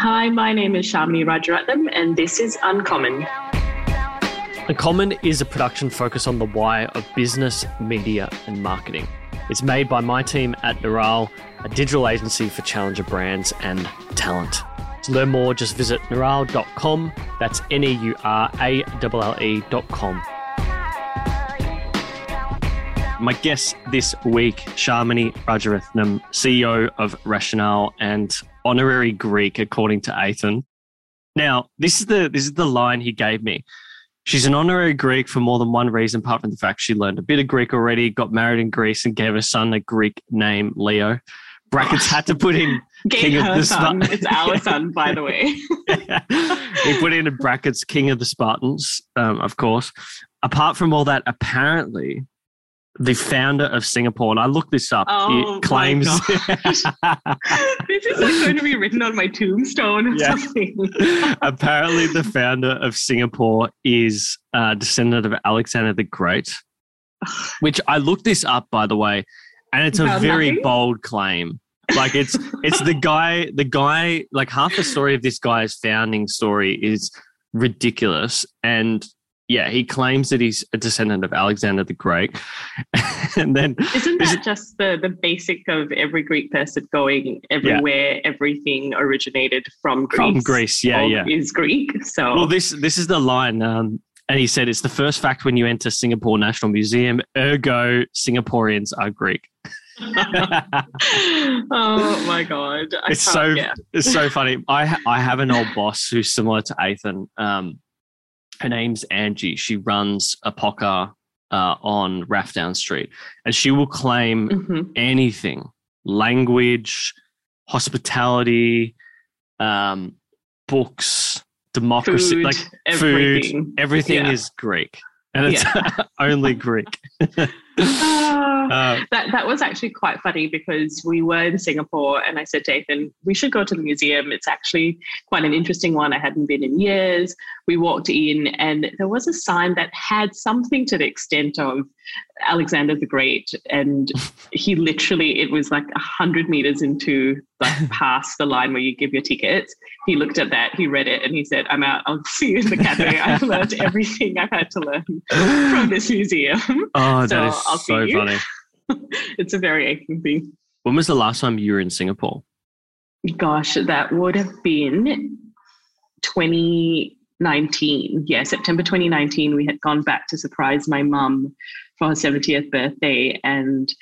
Hi, my name is Shamini Rajaratnam, and this is Uncommon. Uncommon is a production focused on the why of business, media, and marketing. It's made by my team at Neural, a digital agency for challenger brands and talent. To learn more, just visit neural.com. That's N E U R A L L E.com. My guest this week, Shamini Rajaratnam, CEO of Rationale and honorary Greek, according to Athen. Now, this is the this is the line he gave me. She's an honorary Greek for more than one reason, apart from the fact she learned a bit of Greek already, got married in Greece, and gave her son a Greek name, Leo. Brackets had to put in King of the son. It's our son, by the way. he put in in brackets King of the Spartans, um, of course. Apart from all that, apparently the founder of Singapore, and I looked this up, Oh it claims this is like going to be written on my tombstone or Yeah. something. apparently the founder of Singapore is a descendant of Alexander the Great, which I looked this up by the way, and it's a very nothing? bold claim. Like it's it's the guy the guy like half the story of this guy's founding story is ridiculous and yeah he claims that he's a descendant of Alexander the Great and then Isn't Is that just the, the basic of every Greek person going everywhere, everything originated from Greece? from Greece yeah yeah Is Greek. So Well, this this is the line, um, and he said it's the first fact when you enter Singapore National Museum. Ergo, Singaporeans are Greek. oh my god. I It's so yeah. it's so funny. I I have an old boss who's similar to Athan. Um, her name's Angie. She runs a poker uh, on Rathdown Street, and she will claim Mhm. anything: language, hospitality, um, books, democracy, Food, like everything. food, everything Yeah. is Greek, and it's only Greek. Ah, Uh, that that was actually quite funny because we were in Singapore and I said to Ethan, we should go to the museum. It's actually quite an interesting one. I hadn't been in years. We walked in and there was a sign that had something to the extent of Alexander the Great. And he literally, it was like a hundred meters into like past the line where you give your tickets. He looked at that, he read it, and he said, I'm out. I'll see you in the cafe. I've learned everything I've had to learn from this museum. oh, So, that is I'll see so you. funny. it's a very aching thing. When was the last time you were in Singapore? Gosh, that would have been 2019. Yeah, September 2019. We had gone back to surprise my mum for her 70th birthday. And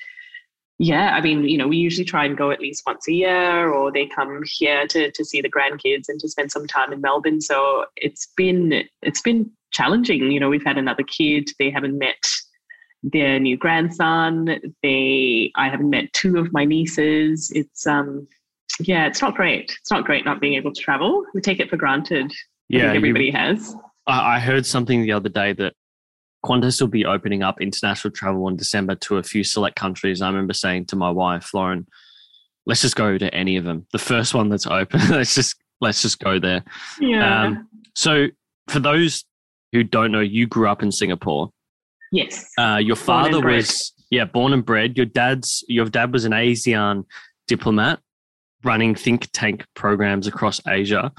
yeah, I mean, you know, we usually try and go at least once a year, or they come here to to see the grandkids and to spend some time in Melbourne. So it's been it's been challenging. You know, we've had another kid. They haven't met their new grandson. They I haven't met two of my nieces. It's um yeah, it's not great. It's not great not being able to travel. We take it for granted. Yeah, think you- everybody has. I, I heard something the other day that Qantas will be opening up international travel in December to a few select countries. I remember saying to my wife, Lauren, let's just go to any of them. The first one that's open, let's just let's just go there. Yeah. Um, so for those who don't know, you grew up in Singapore. Yes. Uh, your father was yeah, born and bred. Your dad's your dad was an ASEAN diplomat running think tank programs across Asia.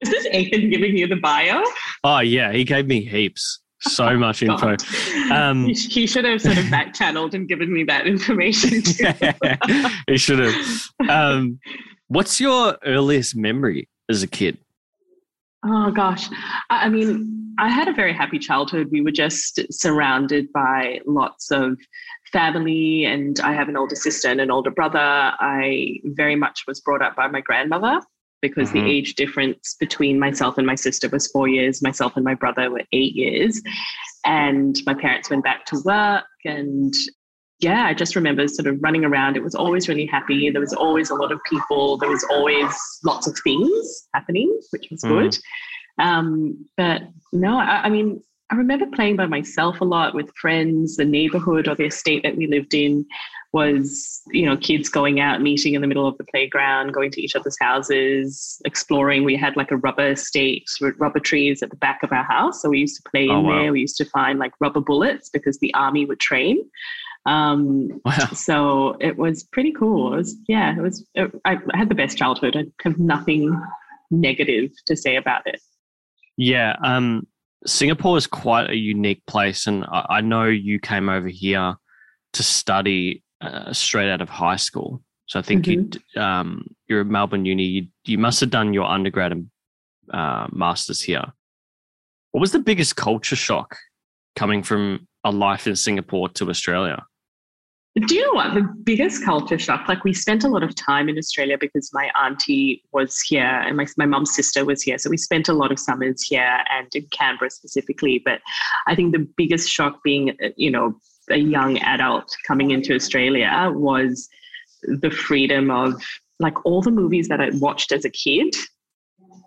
Is this Ethan giving you the bio? Oh yeah, he gave me heaps. So much info. Um, he, should have sort of back channeled and given me that information too. he should have. Um, what's your earliest memory as a kid? Oh gosh. I mean, I had a very happy childhood. We were just surrounded by lots of family, and I have an older sister and an older brother. I very much was brought up by my grandmother because Mhm. the age difference between myself and my sister was four years. Myself and my brother were eight years. And my parents went back to work and yeah, I just remember sort of running around. It was always really happy. There was always a lot of people. There was always lots of things happening, which was Mm. good. Um, but no, I, I mean, I remember playing by myself a lot with friends. The neighborhood or the estate that we lived in was, you know, kids going out, meeting in the middle of the playground, going to each other's houses, exploring. We had like a rubber estate with rubber trees at the back of our house. So we used to play in Oh, wow. there. We used to find like rubber bullets because the army would train. Um, Wow. so it was pretty cool. It was, yeah, it was, it, I had the best childhood. I have nothing, negative to say about it. Yeah, um, Singapore is quite a unique place, and I, I know you came over here to study uh, straight out of high school. So I think mm-hmm. you um, you're at Melbourne Uni. You, you must have done your undergrad and uh, masters here. What was the biggest culture shock coming from a life in Singapore to Australia? Do you know what? The biggest culture shock, like we spent a lot of time in Australia because my auntie was here and my, my mom's sister was here. So we spent a lot of summers here and in Canberra specifically. But I think the biggest shock being, uh, you know, a young adult coming into Australia was the freedom of like all the movies that I watched as a kid.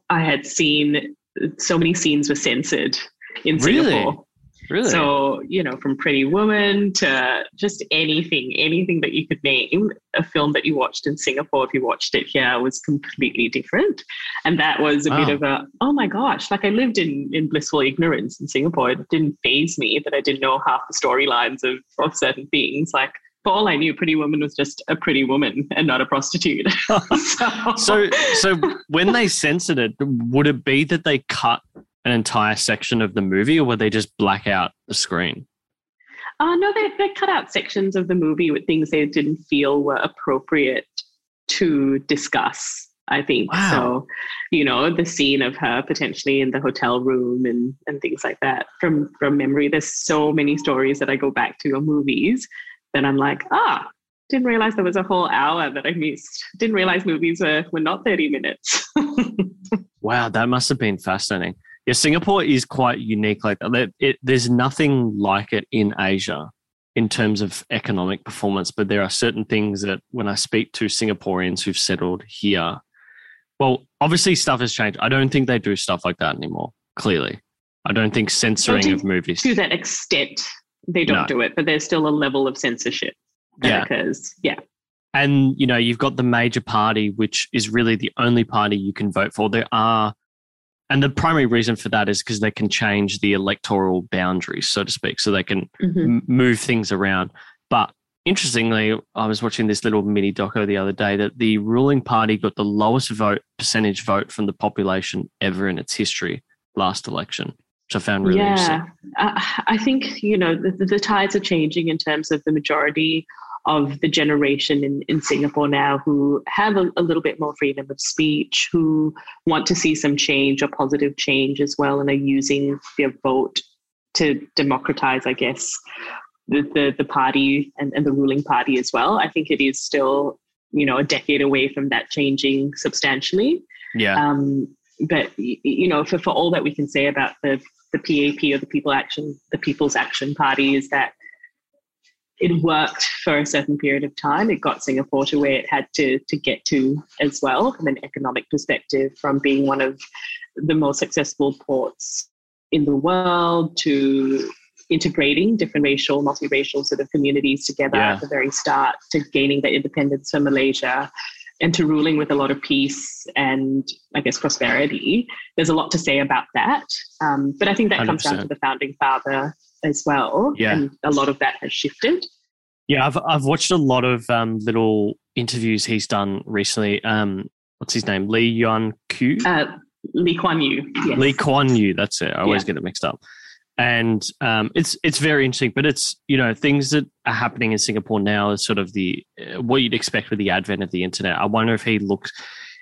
I had seen so many scenes were censored in really? Singapore. Really? So, you know, from Pretty Woman to just anything, anything that you could name, a film that you watched in Singapore, if you watched it here, was completely different. And that was a wow. bit of a, oh my gosh, like I lived in, in blissful ignorance in Singapore. It didn't phase me that I didn't know half the storylines of, of certain things. Like, for all I knew, Pretty Woman was just a pretty woman and not a prostitute. so. so, so when they censored it, would it be that they cut an entire section of the movie, or would they just black out the screen? Uh, no, they, they cut out sections of the movie with things they didn't feel were appropriate to discuss. I think wow. so. You know, the scene of her potentially in the hotel room and and things like that from from memory. There's so many stories that I go back to on movies that I'm like, ah, didn't realize there was a whole hour that I missed. Didn't realize movies were were not 30 minutes. wow, that must have been fascinating yeah, Singapore is quite unique like that. It, there's nothing like it in Asia in terms of economic performance, but there are certain things that when I speak to Singaporeans who've settled here, well, obviously stuff has changed. I don't think they do stuff like that anymore. Clearly, I don't think censoring to, of movies to that extent they don't no. do it, but there's still a level of censorship that yeah. occurs. Yeah. And you know, you've got the major party, which is really the only party you can vote for. There are and the primary reason for that is because they can change the electoral boundaries, so to speak, so they can mm-hmm. m- move things around. But interestingly, I was watching this little mini doco the other day that the ruling party got the lowest vote percentage vote from the population ever in its history last election, which I found really yeah. interesting. Uh, I think you know the, the tides are changing in terms of the majority of the generation in, in Singapore now who have a, a, little bit more freedom of speech, who want to see some change or positive change as well, and are using their vote to democratize, I guess, the, the, the party and, and the ruling party as well. I think it is still, you know, a decade away from that changing substantially. Yeah. Um, but you know, for, for all that we can say about the the PAP or the People Action, the People's Action Party is that it worked for a certain period of time. It got Singapore to where it had to to get to as well from an economic perspective, from being one of the most successful ports in the world to integrating different racial, multiracial sort of communities together yeah. at the very start, to gaining the independence from Malaysia and to ruling with a lot of peace and I guess prosperity. There's a lot to say about that. Um, but I think that 100%. comes down to the founding father as well. Yeah. And a lot of that has shifted. Yeah, I've I've watched a lot of um, little interviews he's done recently. Um, what's his name? Lee Yuan Q. Uh, Lee Kuan Yew. Yes. Lee Kuan Yew. That's it. I always yeah. get it mixed up. And um, it's it's very interesting, but it's you know things that are happening in Singapore now is sort of the uh, what you'd expect with the advent of the internet. I wonder if he looks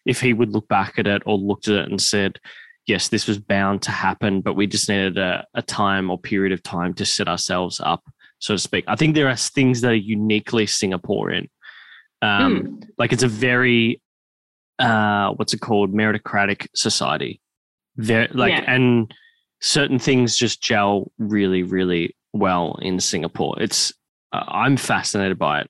if he would look back at it or looked at it and said, yes, this was bound to happen, but we just needed a, a time or period of time to set ourselves up, so to speak. I think there are things that are uniquely Singaporean. Um, mm. Like it's a very, uh, what's it called, meritocratic society. There, like, yeah. and certain things just gel really, really well in Singapore. It's, uh, I'm fascinated by it.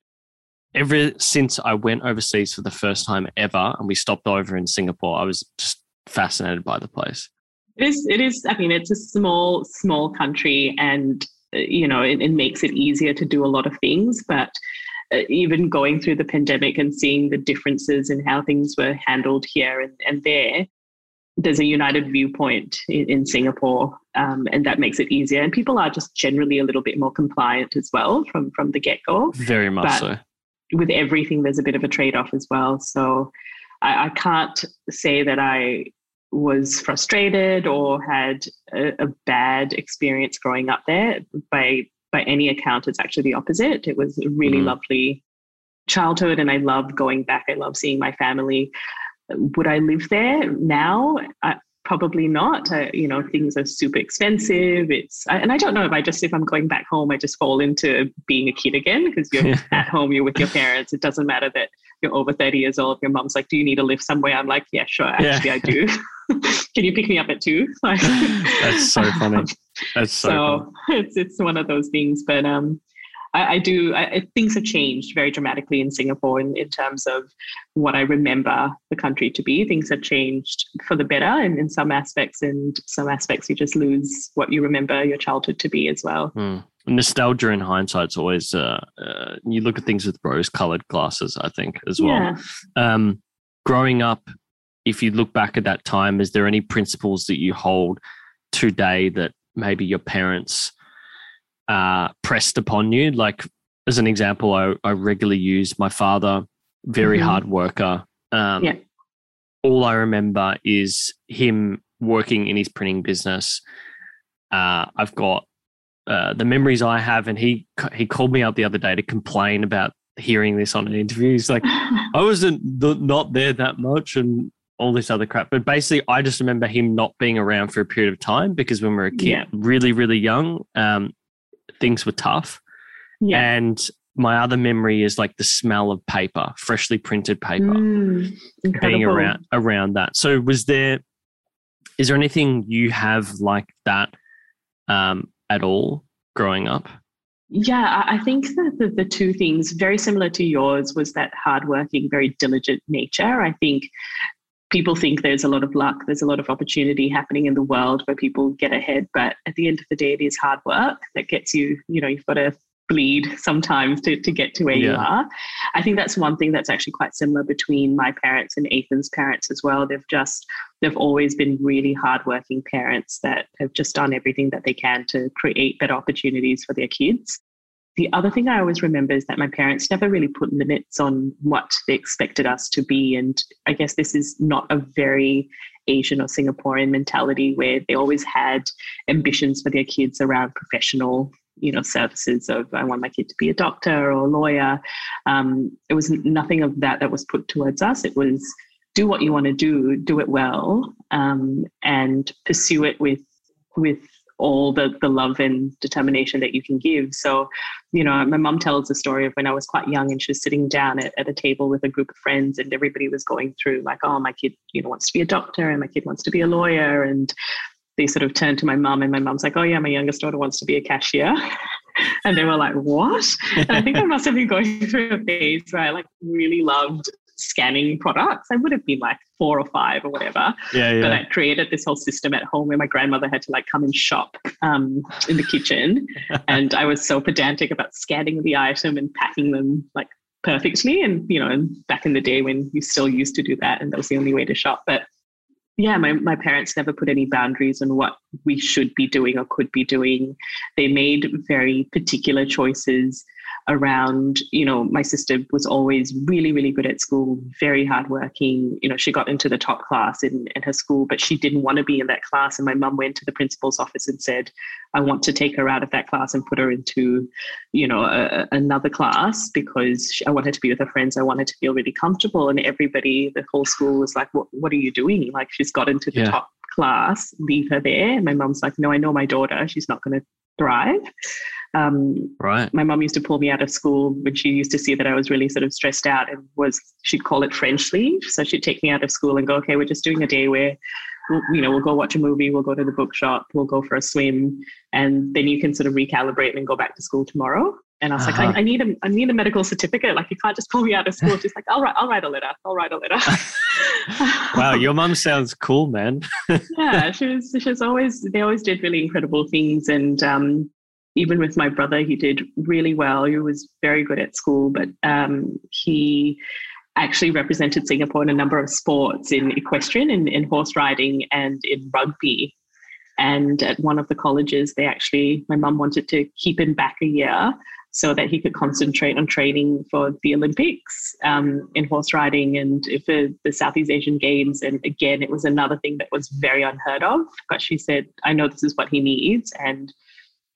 Ever since I went overseas for the first time ever, and we stopped over in Singapore, I was just fascinated by the place. It is. It is. I mean, it's a small, small country, and you know, it, it makes it easier to do a lot of things. But uh, even going through the pandemic and seeing the differences in how things were handled here and, and there, there's a united viewpoint in, in Singapore, um, and that makes it easier. And people are just generally a little bit more compliant as well from from the get go. Very much but so. With everything, there's a bit of a trade off as well. So I, I can't say that I was frustrated or had a, a, bad experience growing up there. By by any account, it's actually the opposite. It was a really mm. lovely childhood, and I love going back. I love seeing my family. Would I live there now? I, probably not. Uh, you know, things are super expensive. It's and I don't know if I just if I'm going back home, I just fall into being a kid again because you're at home, you're with your parents. It doesn't matter that you're over 30 years old. Your mom's like, "Do you need a lift somewhere?" I'm like, "Yeah, sure. Actually, yeah. I do. Can you pick me up at two? That's so funny. That's so. so it's it's one of those things, but um, I, I do. I, things have changed very dramatically in Singapore in, in terms of what I remember the country to be. Things have changed for the better, and in some aspects, and some aspects you just lose what you remember your childhood to be as well. Mm. Nostalgia in hindsight's always uh, uh, you look at things with rose-colored glasses. I think as well. Yeah. Um, growing up, if you look back at that time, is there any principles that you hold today that maybe your parents uh, pressed upon you. Like as an example, I, I regularly use my father, very mm-hmm. hard worker. Um, yeah. All I remember is him working in his printing business. Uh, I've got uh, the memories I have, and he he called me up the other day to complain about hearing this on an interview. He's like, I wasn't not there that much, and all this other crap. But basically, I just remember him not being around for a period of time because when we were a kid, yeah. really, really young, um, things were tough. Yeah. And my other memory is like the smell of paper, freshly printed paper, mm, being around around that. So, was there? Is there anything you have like that um, at all growing up? Yeah, I think that the, the two things very similar to yours was that hardworking, very diligent nature. I think people think there's a lot of luck, there's a lot of opportunity happening in the world where people get ahead. But at the end of the day, it is hard work that gets you, you know, you've got to bleed sometimes to, to get to where yeah. you are. I think that's one thing that's actually quite similar between my parents and Ethan's parents as well. They've just, they've always been really hardworking parents that have just done everything that they can to create better opportunities for their kids. The other thing I always remember is that my parents never really put limits on what they expected us to be. And I guess this is not a very Asian or Singaporean mentality where they always had ambitions for their kids around professional you know services of i want my kid to be a doctor or a lawyer um, it was nothing of that that was put towards us it was do what you want to do do it well um, and pursue it with with all the the love and determination that you can give. So, you know, my mom tells the story of when I was quite young and she was sitting down at, at a table with a group of friends and everybody was going through like, oh, my kid, you know, wants to be a doctor and my kid wants to be a lawyer. And they sort of turned to my mom and my mom's like, oh yeah, my youngest daughter wants to be a cashier. and they were like, what? And I think I must have been going through a phase where I like really loved scanning products. I would have been like four or five or whatever. Yeah, yeah. But I created this whole system at home where my grandmother had to like come and shop um, in the kitchen. and I was so pedantic about scanning the item and packing them like perfectly. And, you know, and back in the day when you still used to do that and that was the only way to shop. But yeah, my, my parents never put any boundaries on what we should be doing or could be doing. They made very particular choices around, you know, my sister was always really, really good at school, very hardworking. You know, she got into the top class in, in her school, but she didn't want to be in that class. And my mum went to the principal's office and said, I want to take her out of that class and put her into, you know, a, another class because I want her to be with her friends. I want her to feel really comfortable. And everybody, the whole school was like, what, what are you doing? Like, she's got into the yeah. top class, leave her there. And my mum's like, no, I know my daughter. She's not going to thrive. Um, right. My mom used to pull me out of school when she used to see that I was really sort of stressed out and was, she'd call it French leave. So she'd take me out of school and go, okay, we're just doing a day where, we'll, you know, we'll go watch a movie, we'll go to the bookshop, we'll go for a swim, and then you can sort of recalibrate and go back to school tomorrow. And I was uh-huh. like, I, I, need a, I need a medical certificate. Like, you can't just pull me out of school. She's like, I'll write, I'll write a letter. I'll write a letter. wow, your mom sounds cool, man. yeah, she was. She's always. They always did really incredible things, and um, even with my brother, he did really well. He was very good at school, but um, he actually represented Singapore in a number of sports in equestrian, in, in horse riding, and in rugby. And at one of the colleges, they actually, my mum wanted to keep him back a year so that he could concentrate on training for the Olympics um, in horse riding and for the Southeast Asian Games. And again, it was another thing that was very unheard of. But she said, I know this is what he needs and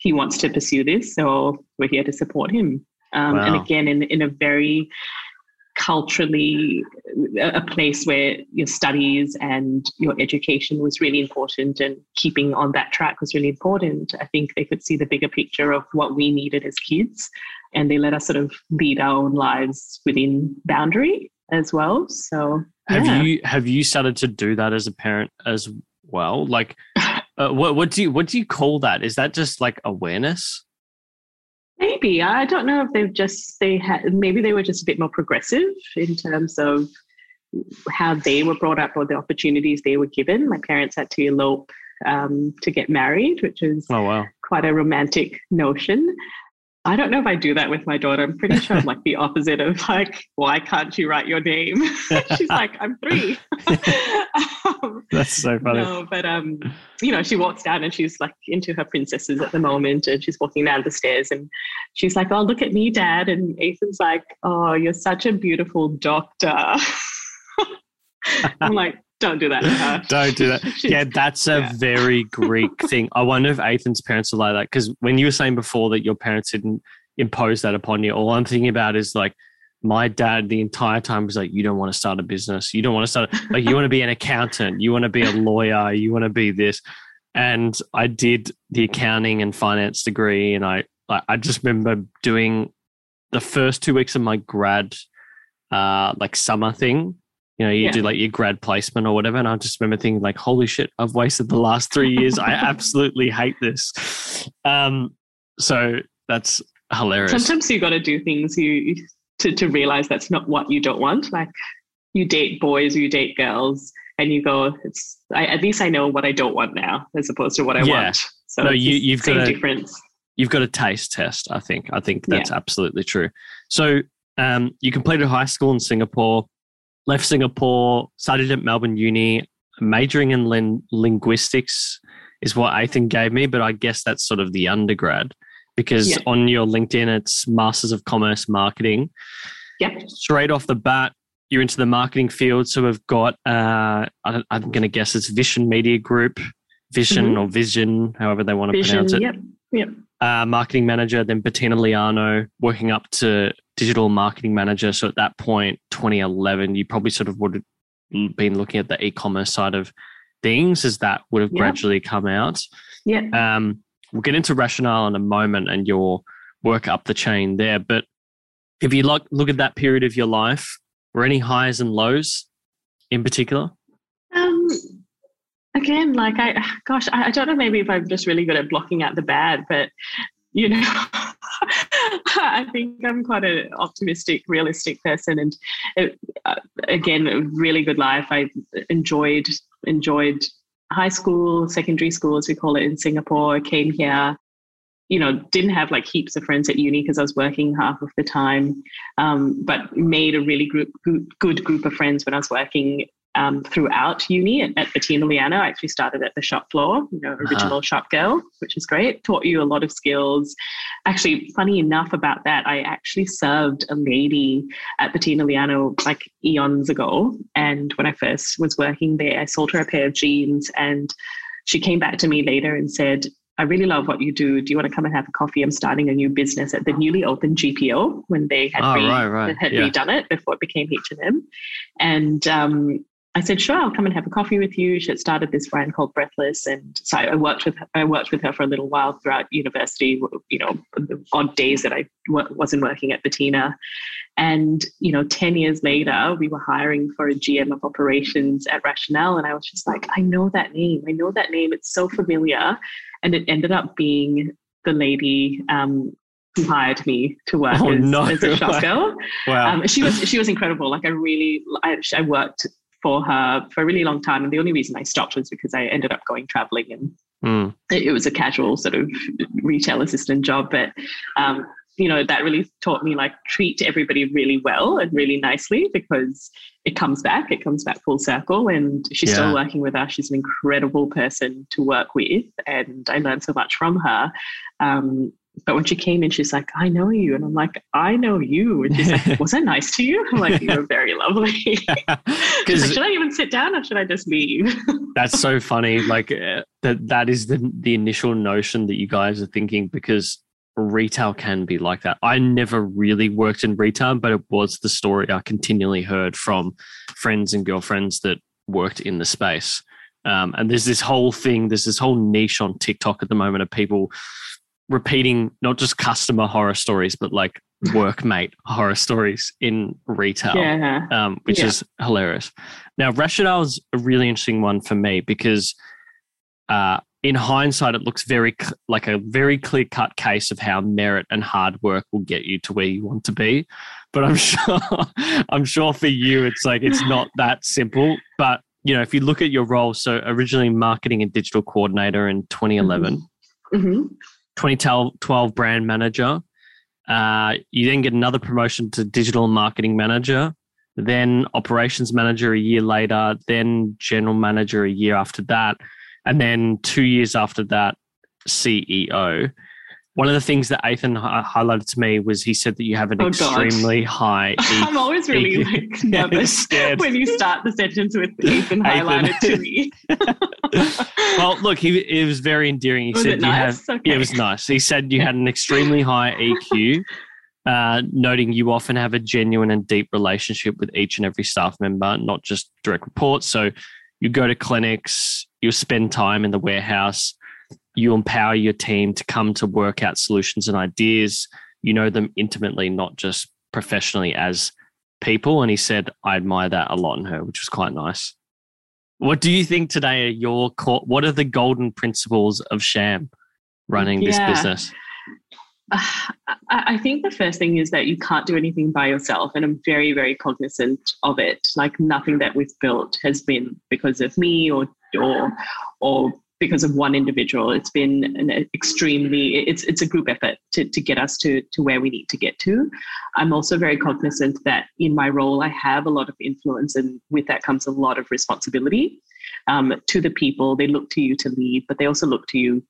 he wants to pursue this. So we're here to support him. Um, wow. And again, in, in a very culturally a place where your studies and your education was really important and keeping on that track was really important. I think they could see the bigger picture of what we needed as kids and they let us sort of lead our own lives within boundary as well. So have you have you started to do that as a parent as well? Like uh, what what do you what do you call that? Is that just like awareness? Maybe I don't know if they've just they had maybe they were just a bit more progressive in terms of how they were brought up or the opportunities they were given. My parents had to elope um, to get married, which is oh, wow. quite a romantic notion. I don't know if I do that with my daughter. I'm pretty sure I'm like the opposite of like, why can't you write your name? She's like, I'm three. um, That's so funny. No, but um, you know, she walks down and she's like into her princesses at the moment, and she's walking down the stairs, and she's like, "Oh, look at me, Dad!" And Ethan's like, "Oh, you're such a beautiful doctor." I'm like, don't do that don't do that. yeah, that's a yeah. very Greek thing. I wonder if Ethan's parents are like that because when you were saying before that your parents didn't impose that upon you, all I'm thinking about is like my dad the entire time was like, "You don't want to start a business. You don't want to start like you want to be an accountant. You want to be a lawyer. You want to be this." And I did the accounting and finance degree, and I I just remember doing the first two weeks of my grad uh like summer thing you know, you yeah. do like your grad placement or whatever. And I just remember thinking, like, holy shit, I've wasted the last three years. I absolutely hate this. Um, so that's hilarious. Sometimes you got to do things you to, to realize that's not what you don't want. Like you date boys or you date girls and you go, it's I, at least I know what I don't want now as opposed to what I yeah. want. So no, you, you've got a difference. You've got a taste test. I think. I think that's yeah. absolutely true. So um, you completed high school in Singapore left Singapore, studied at Melbourne Uni, majoring in lin- linguistics is what Ethan gave me, but I guess that's sort of the undergrad because yeah. on your LinkedIn it's Masters of Commerce Marketing. Yep. Straight off the bat, you're into the marketing field. So we've got, uh, I am going to guess it's Vision Media Group, Vision mm-hmm. or Vision, however they want to Vision, pronounce it. Yep. Yep. Uh, marketing manager, then Bettina Liano, working up to digital marketing manager. So at that point, 2011, you probably sort of would have been looking at the e-commerce side of things as that would have yeah. gradually come out. Yeah. Um, we'll get into rationale in a moment and your work up the chain there. But if you look look at that period of your life, were any highs and lows in particular? Again, like I, gosh, I, I don't know. Maybe if I'm just really good at blocking out the bad, but you know, I think I'm quite an optimistic, realistic person, and it, uh, again, a really good life. I enjoyed enjoyed high school, secondary school, as we call it in Singapore. Came here, you know, didn't have like heaps of friends at uni because I was working half of the time, um, but made a really group, good group of friends when I was working um, throughout uni at, at Bettina Liano. I actually started at the shop floor, you know, uh-huh. original uh-huh. shop girl, which is great. Taught you a lot of skills. Actually, funny enough about that, I actually served a lady at Bettina Liano like eons ago. And when I first was working there, I sold her a pair of jeans and she came back to me later and said, I really love what you do. Do you want to come and have a coffee? I'm starting a new business at the newly opened GPO when they had, oh, re- right, right. had yeah. redone it before it became H&M. And um, I said, sure, I'll come and have a coffee with you. She had started this brand called Breathless. And so I worked with her, I worked with her for a little while throughout university, you know, the odd days that I wasn't working at Bettina. And, you know, 10 years later, we were hiring for a GM of operations at Rationale. And I was just like, I know that name. I know that name. It's so familiar. And it ended up being the lady um, who hired me to work oh, as, no. as, a shop girl. Wow. Um, she was she was incredible. Like I really I, I worked for her for a really long time. And the only reason I stopped was because I ended up going traveling and mm. it, it, was a casual sort of retail assistant job. But, um, you know, that really taught me like treat everybody really well and really nicely because it comes back, it comes back full circle. And she's yeah. still working with us. She's an incredible person to work with. And I learned so much from her. Um, but when she came in, she's like, I know you. And I'm like, I know you. And she's like, Was I nice to you? I'm like, You were very lovely. like, should I even sit down or should I just leave? that's so funny. Like, uh, that, that is the, the initial notion that you guys are thinking because retail can be like that. I never really worked in retail, but it was the story I continually heard from friends and girlfriends that worked in the space. Um, and there's this whole thing, there's this whole niche on TikTok at the moment of people repeating not just customer horror stories, but like workmate horror stories in retail, yeah. um, which yeah. is hilarious. Now, Rationale is a really interesting one for me because uh, in hindsight, it looks very like a very clear cut case of how merit and hard work will get you to where you want to be. But I'm sure, I'm sure for you, it's like it's not that simple. But you know, if you look at your role, so originally marketing and digital coordinator in 2011. Mm-hmm. Mm-hmm. 2012 brand manager. Uh, you then get another promotion to digital marketing manager, then operations manager a year later, then general manager a year after that, and then two years after that, CEO. One of the things that Ethan highlighted to me was he said that you have an oh, extremely God. high. E- I'm always really like nervous when you start the sentence with Ethan, highlighted to me. well, look, he it was very endearing. He was said you nice? okay. yeah, it was nice. He said you had an extremely high EQ. Uh, noting you often have a genuine and deep relationship with each and every staff member, not just direct reports. So you go to clinics, you spend time in the warehouse, you empower your team to come to work out solutions and ideas. You know them intimately, not just professionally as people. And he said, I admire that a lot in her, which was quite nice. What do you think today are your core, what are the golden principles of Sham running yeah. this business? Uh, I think the first thing is that you can't do anything by yourself. And I'm very, very cognizant of it. Like nothing that we've built has been because of me or or or because of one individual. It's been an extremely it's it's a group effort to, to get us to to where we need to get to. I'm also very cognizant that in my role I have a lot of influence, and with that comes a lot of responsibility um, to the people. They look to you to lead, but they also look to you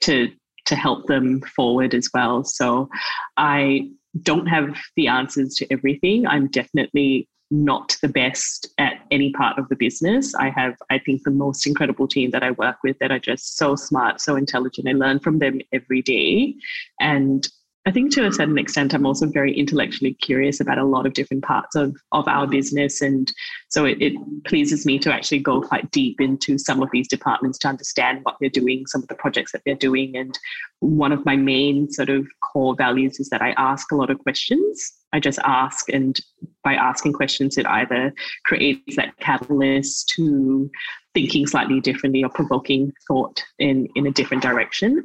to to help them forward as well. So I don't have the answers to everything. I'm definitely not the best at any part of the business. I have, I think, the most incredible team that I work with that are just so smart, so intelligent. I learn from them every day. And I think to a certain extent, I'm also very intellectually curious about a lot of different parts of, of our business. And so it, it, pleases me to actually go quite deep into some of these departments to understand what they're doing, some of the projects that they're doing. And one of my main sort of core values is that I ask a lot of questions. I just ask, and by asking questions, it either creates that catalyst to thinking slightly differently or provoking thought in, in a different direction.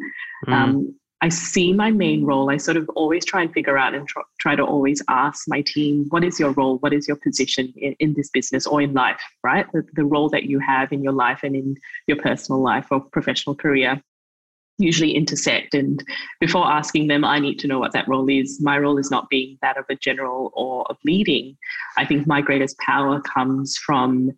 Mm. Um, I see my main role. I sort of always try and figure out and tr- try to always ask my team, what is your role? What is your position in, in this business or in life, right? The, the role that you have in your life and in your personal life or professional career usually intersect. And before asking them, I need to know what that role is. My role is not being that of a general or of leading. I think my greatest power comes from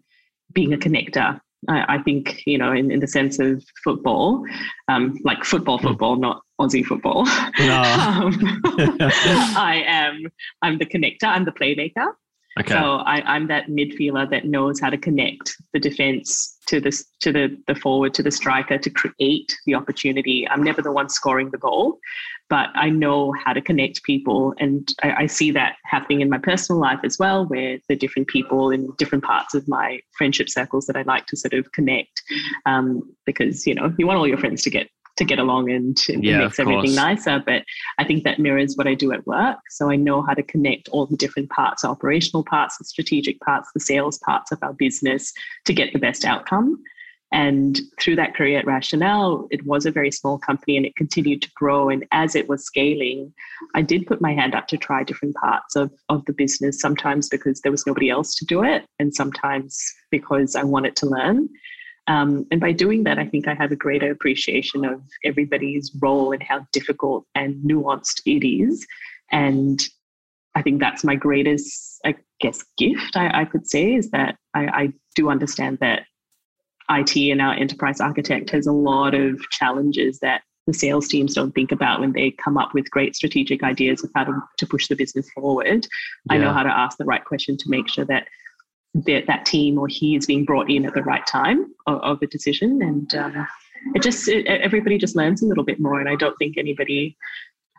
being a connector I, I think, you know, in, in the sense of football, um, like football, hmm. football, not Aussie football. No. um, I am, I'm the connector, I'm the playmaker. Okay. So I, I'm that midfielder that knows how to connect the defense to the to the the forward to the striker to create the opportunity. I'm never the one scoring the goal, but I know how to connect people, and I, I see that happening in my personal life as well, where the different people in different parts of my friendship circles that I like to sort of connect, um, because you know you want all your friends to get to get along and, and yeah, makes everything nicer. But I think that mirrors what I do at work. So I know how to connect all the different parts, operational parts, the strategic parts, the sales parts of our business to get the best outcome. And through that career at Rationale, it was a very small company and it continued to grow. And as it was scaling, I did put my hand up to try different parts of, of the business, sometimes because there was nobody else to do it, and sometimes because I wanted to learn. Um, and by doing that, I think I have a greater appreciation of everybody's role and how difficult and nuanced it is. And I think that's my greatest, I guess, gift, I, I could say, is that I, I do understand that IT and our enterprise architect has a lot of challenges that the sales teams don't think about when they come up with great strategic ideas of how to, to push the business forward. Yeah. I know how to ask the right question to make sure that that, that team or he is being brought in at the right time of, of the decision. And um, it just, it, everybody just learns a little bit more. And I don't think anybody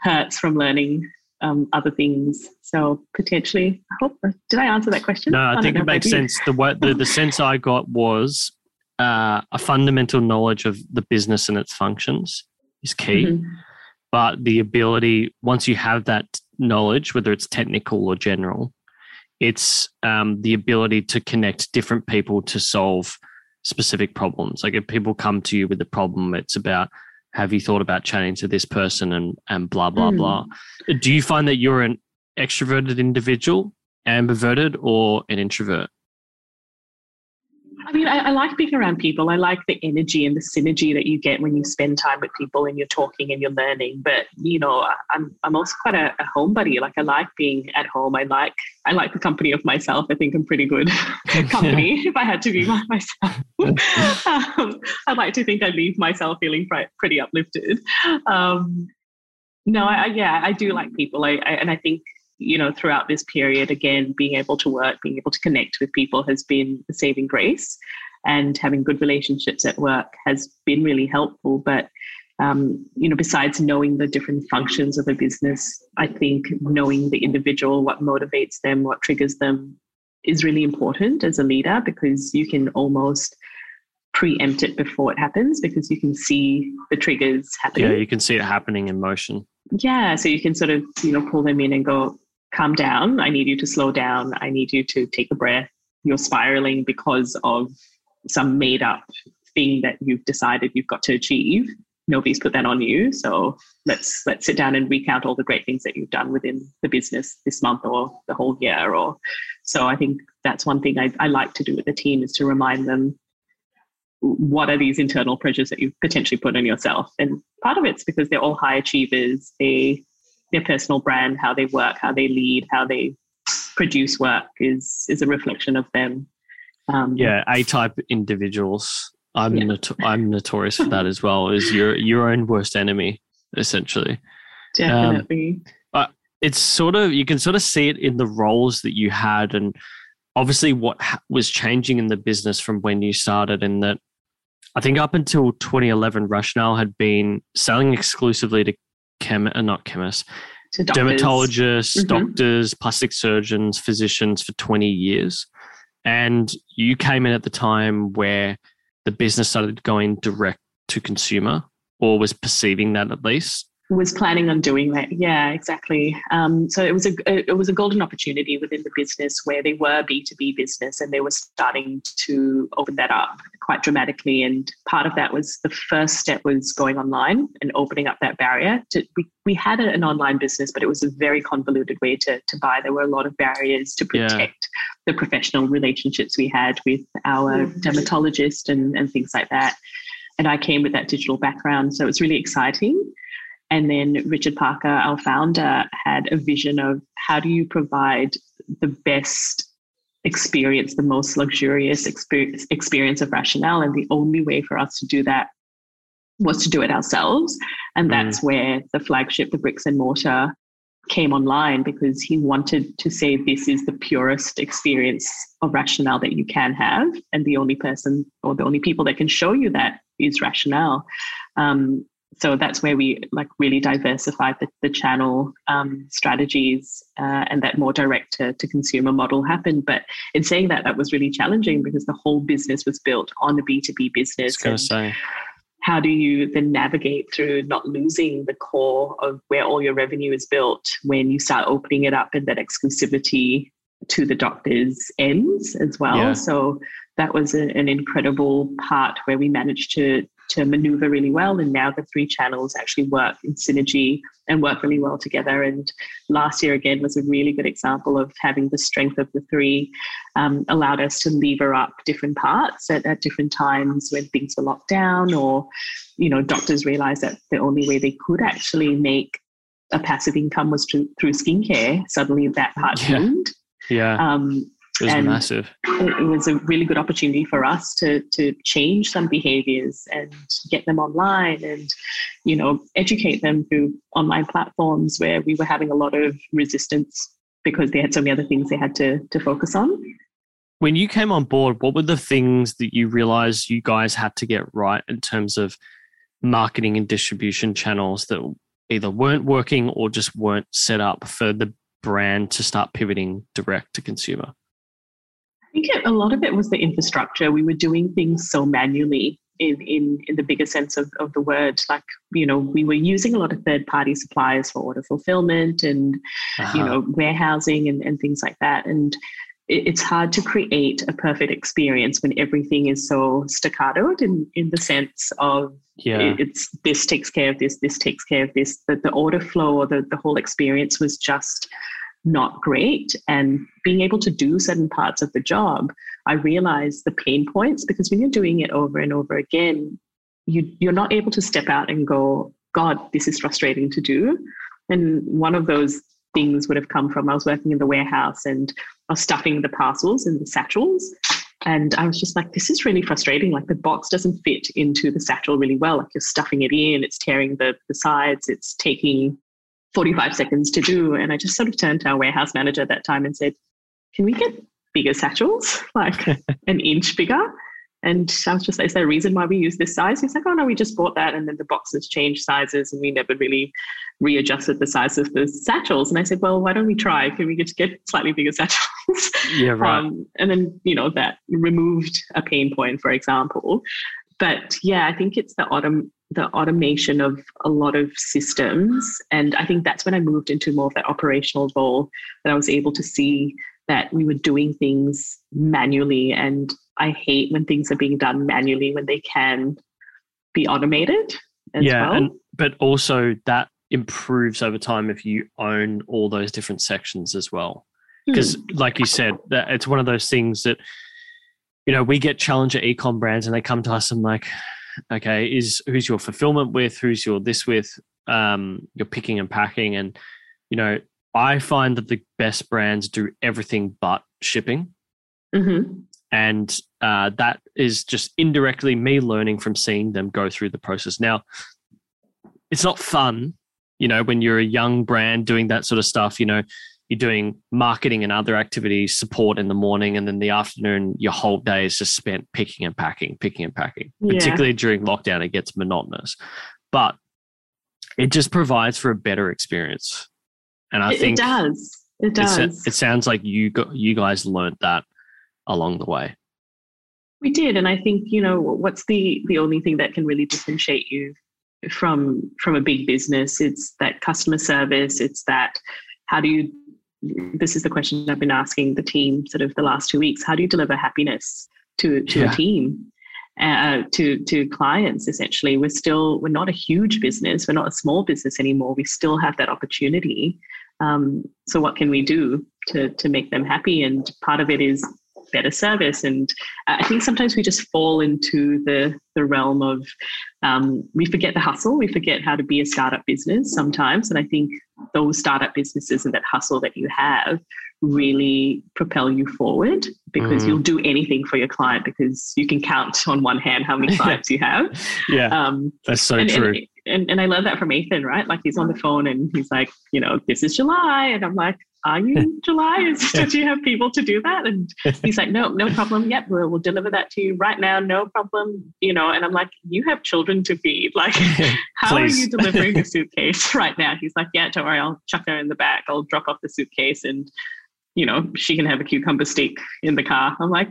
hurts from learning um, other things. So potentially, I hope, did I answer that question? No, I, I think it makes sense. The, the, the sense I got was uh, a fundamental knowledge of the business and its functions is key. Mm-hmm. But the ability, once you have that knowledge, whether it's technical or general, it's um, the ability to connect different people to solve specific problems. Like if people come to you with a problem, it's about have you thought about chatting to this person and and blah blah mm. blah. Do you find that you're an extroverted individual, ambiverted, or an introvert? I mean, I, I, like being around people. I like the energy and the synergy that you get when you spend time with people and you're talking and you're learning. But you know, I'm I'm also quite a, a homebody. Like I like being at home. I like I like the company of myself. I think I'm pretty good company if I had to be by myself. um, I'd like to think I leave myself feeling pretty uplifted. Um, no, I, yeah, I do like people. I, I and I think you know, throughout this period, again, being able to work, being able to connect with people has been a saving grace. And having good relationships at work has been really helpful. But, um, you know, besides knowing the different functions of a business, I think knowing the individual, what motivates them, what triggers them is really important as a leader because you can almost preempt it before it happens because you can see the triggers happening. Yeah, you can see it happening in motion. Yeah, so you can sort of, you know, pull them in and go, calm down. I need you to slow down. I need you to take a breath. You're spiraling because of some made up thing that you've decided you've got to achieve. Nobody's put that on you. So let's let's sit down and recount all the great things that you've done within the business this month or the whole year. Or so I think that's one thing I, I like to do with the team is to remind them what are these internal pressures that you've potentially put on yourself. And part of it's because they're all high achievers. They their personal brand, how they work, how they lead, how they produce work is is a reflection of them. Um, yeah, A type individuals. I'm yeah. Not- I'm notorious for that as well. Is your your own worst enemy essentially? Definitely. Um, it's sort of you can sort of see it in the roles that you had, and obviously what ha- was changing in the business from when you started. In that, I think up until 2011, Rationale had been selling exclusively to chem, uh, not chemists, dermatologists, mm-hmm. doctors, plastic surgeons, physicians for 20 years. And you came in at the time where the business started going direct to consumer or was perceiving that at least was planning on doing that. Yeah, exactly. Um, so it was a it was a golden opportunity within the business where they were B two B business and they were starting to open that up quite dramatically. And part of that was the first step was going online and opening up that barrier. To, we we had an online business, but it was a very convoluted way to to buy. There were a lot of barriers to protect yeah. the professional relationships we had with our mm-hmm. dermatologist and and things like that. And I came with that digital background, so it was really exciting. And then Richard Parker, our founder, had a vision of how do you provide the best experience, the most luxurious experience, experience of rationale. And the only way for us to do that was to do it ourselves. And mm. that's mm. where the flagship, the bricks and mortar, came online because he wanted to say this is the purest experience of rationale that you can have. And the only person or the only people that can show you that is rationale. Um, so that's where we like really diversified the, the channel um, strategies uh, and that more direct to, to consumer model happened but in saying that that was really challenging because the whole business was built on a b2b business say. how do you then navigate through not losing the core of where all your revenue is built when you start opening it up and that exclusivity to the doctors ends as well yeah. so that was a, an incredible part where we managed to to maneuver really well. And now the three channels actually work in synergy and work really well together. And last year, again, was a really good example of having the strength of the three um, allowed us to lever up different parts at, at different times when things were locked down or, you know, doctors realized that the only way they could actually make a passive income was through, through skincare. Suddenly that part yeah. Yeah. Um, It was and massive. It, was a really good opportunity for us to to change some behaviors and get them online and, you know, educate them through online platforms where we were having a lot of resistance because they had so many other things they had to to focus on. When you came on board, what were the things that you realized you guys had to get right in terms of marketing and distribution channels that either weren't working or just weren't set up for the brand to start pivoting direct to consumer? I think a lot of it was the infrastructure. We were doing things so manually in, in, in the bigger sense of, of the word. Like, you know, we were using a lot of third party suppliers for order fulfillment and, uh-huh. you know, warehousing and, and things like that. And it's hard to create a perfect experience when everything is so staccatoed in, in the sense of yeah. it's this takes care of this, this takes care of this. That the order flow or the, the whole experience was just not great. And being able to do certain parts of the job, I realized the pain points because when you're doing it over and over again, you you're not able to step out and go, God, this is frustrating to do. And one of those things would have come from I was working in the warehouse and I was stuffing the parcels in the satchels. And I was just like, this is really frustrating. Like the box doesn't fit into the satchel really well. Like you're stuffing it in, it's tearing the, the sides, it's taking 45 seconds to do. And I just sort of turned to our warehouse manager at that time and said, Can we get bigger satchels, like an inch bigger? And I was just like, is there a reason why we use this size? He's like, oh no, we just bought that. And then the boxes changed sizes and we never really readjusted the size of the satchels. And I said, well, why don't we try? Can we just get slightly bigger satchels? Yeah, right. Um, and then, you know, that removed a pain point, for example. But yeah, I think it's the autom- the automation of a lot of systems. And I think that's when I moved into more of that operational role that I was able to see that we were doing things manually and I hate when things are being done manually when they can be automated yeah, well. And, but also that improves over time if you own all those different sections as well. Because, hmm. like you said, that it's one of those things that, you know, we get challenger ecom brands and they come to us and like, okay, is who's your fulfillment with, who's your this with, um, your picking and packing. And, you know, I find that the best brands do everything but shipping. Mm-hmm. And uh, that is just indirectly me learning from seeing them go through the process. Now, it's not fun, you know, when you're a young brand doing that sort of stuff, you know, you're doing marketing and other activities, support in the morning, and then the afternoon, your whole day is just spent picking and packing, picking and packing. Yeah. Particularly during lockdown, it gets monotonous. But it just provides for a better experience. And I it, think it does. It does. It, it sounds like you got, you guys learned that along the way. We did, and I think you know what's the the only thing that can really differentiate you from from a big business. It's that customer service. It's that how do you. This is the question I've been asking the team sort of the last two weeks. How do you deliver happiness to to yeah. a team? Uh, to to clients essentially we're still we're not a huge business we're not a small business anymore we still have that opportunity um, so what can we do to to make them happy and part of it is better service. And uh, I think sometimes we just fall into the the realm of um, we forget the hustle, we forget how to be a startup business sometimes. And I think those startup businesses and that hustle that you have really propel you forward because mm. you'll do anything for your client because you can count on one hand how many clients you have. Yeah, um, that's so and, true. And, and, and I love that from Ethan, right? Like he's on the phone and he's like, you know, this is July. And I'm like, are you in July? Do you have people to do that? And he's like, no, no problem. Yep, we'll, we'll deliver that to you right now. No problem. You know, and I'm like, you have children to feed. Like, how are you delivering a suitcase right now? He's like, yeah, don't worry. I'll chuck her in the back. I'll drop off the suitcase and, you know, she can have a cucumber stick in the car. I'm like,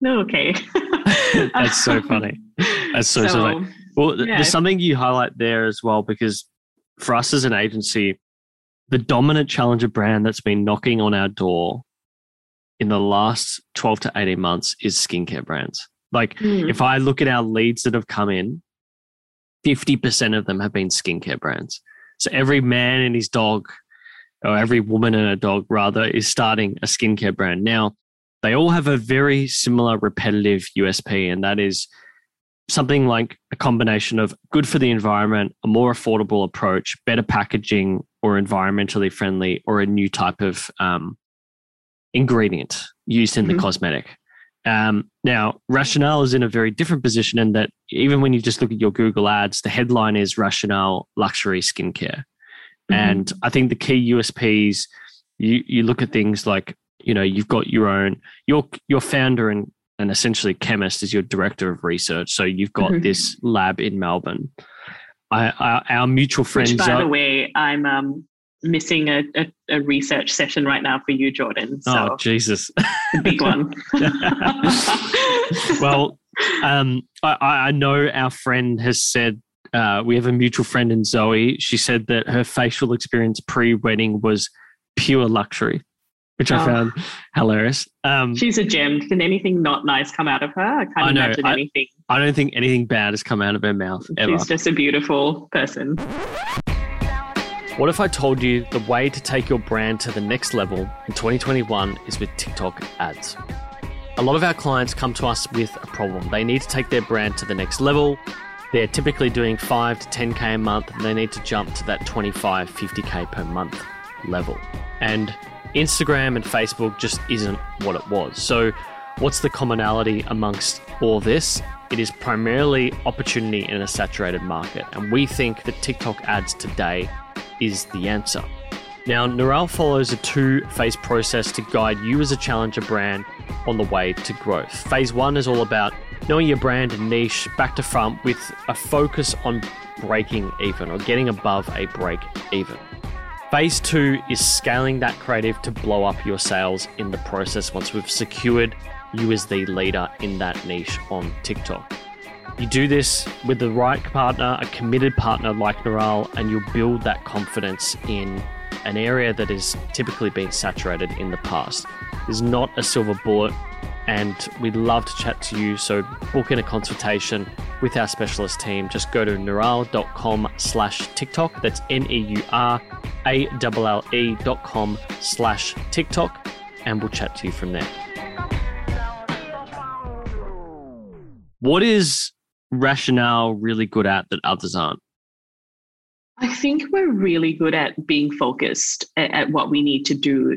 no, okay. That's so funny. That's so, so, so funny. Well, yeah. there's something you highlight there as well, because for us as an agency, the dominant challenger brand that's been knocking on our door in the last 12 to 18 months is skincare brands. Like mm. if I look at our leads that have come in, 50% of them have been skincare brands. So every man and his dog, or every woman and a dog rather, is starting a skincare brand. Now, they all have a very similar repetitive USP, and that is something like a combination of good for the environment, a more affordable approach, better packaging, or environmentally friendly, or a new type of um, ingredient. used in the Mhm. cosmetic. Um, now, Rationale is in a very different position in that even when you just look at your Google ads, the headline is Rationale Luxury Skincare. Mhm. And I think the key USPs, you, you look at things like, you know, you've got your own, your, your founder and, and essentially chemist is your director of research. So you've got Mhm. this lab in Melbourne. I, I, our mutual friend, Which, by the way, I'm um, missing a, a, a research session right now for you, Jordan. So oh, Jesus. big one. well, um, I, I know our friend has said uh, we have a mutual friend in Zoe. She said that her facial experience pre-wedding was pure luxury, which I Oh. found hilarious. Um, she's a gem. Can anything not nice come out of her? I can't I know. imagine I- anything. I don't think anything bad has come out of her mouth ever. She's just a beautiful person. What if I told you the way to take your brand to the next level in 2021 is with TikTok ads? A lot of our clients come to us with a problem. They need to take their brand to the next level. They're typically doing 5 to 10k a month and they need to jump to that 25, 50k per month level. And Instagram and Facebook just isn't what it was. So, what's the commonality amongst all this? It is primarily opportunity in a saturated market. And we think that TikTok ads today is the answer. Now, Neural follows a two phase process to guide you as a challenger brand on the way to growth. Phase one is all about knowing your brand and niche back to front with a focus on breaking even or getting above a break even. Phase two is scaling that creative to blow up your sales in the process once we've secured you as the leader in that niche on TikTok. You do this with the right partner, a committed partner like Neural, and you'll build that confidence in an area that has typically been saturated in the past. There's not a silver bullet, and we'd love to chat to you. So book in a consultation with our specialist team. Just go to neural.com slash TikTok. That's N-E-U-R-A-L-L-E dot com slash TikTok, and we'll chat to you from there. What is rationale really good at that others aren't? I think we're really good at being focused at, at what we need to do.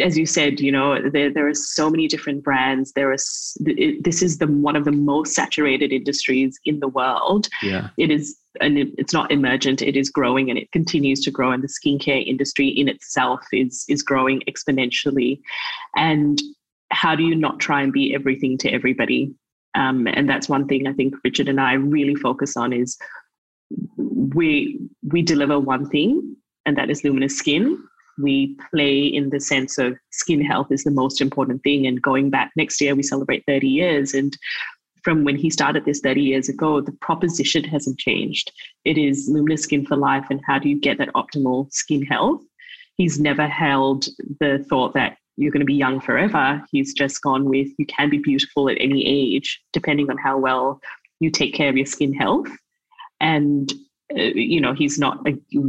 As you said, you know, there, there are so many different brands. There is this is the one of the most saturated industries in the world. Yeah. It is, and it, it's not emergent. It is growing, and it continues to grow. And the skincare industry in itself is is growing exponentially. And how do you not try and be everything to everybody? Um, and that's one thing I think Richard and I really focus on is we we deliver one thing, and that is luminous skin. We play in the sense of skin health is the most important thing. And going back next year, we celebrate 30 years. And from when he started this 30 years ago, the proposition hasn't changed. It is luminous skin for life. And how do you get that optimal skin health? He's never held the thought that you're going to be young forever. He's just gone with you can be beautiful at any age, depending on how well you take care of your skin health. And uh, you know, he's not.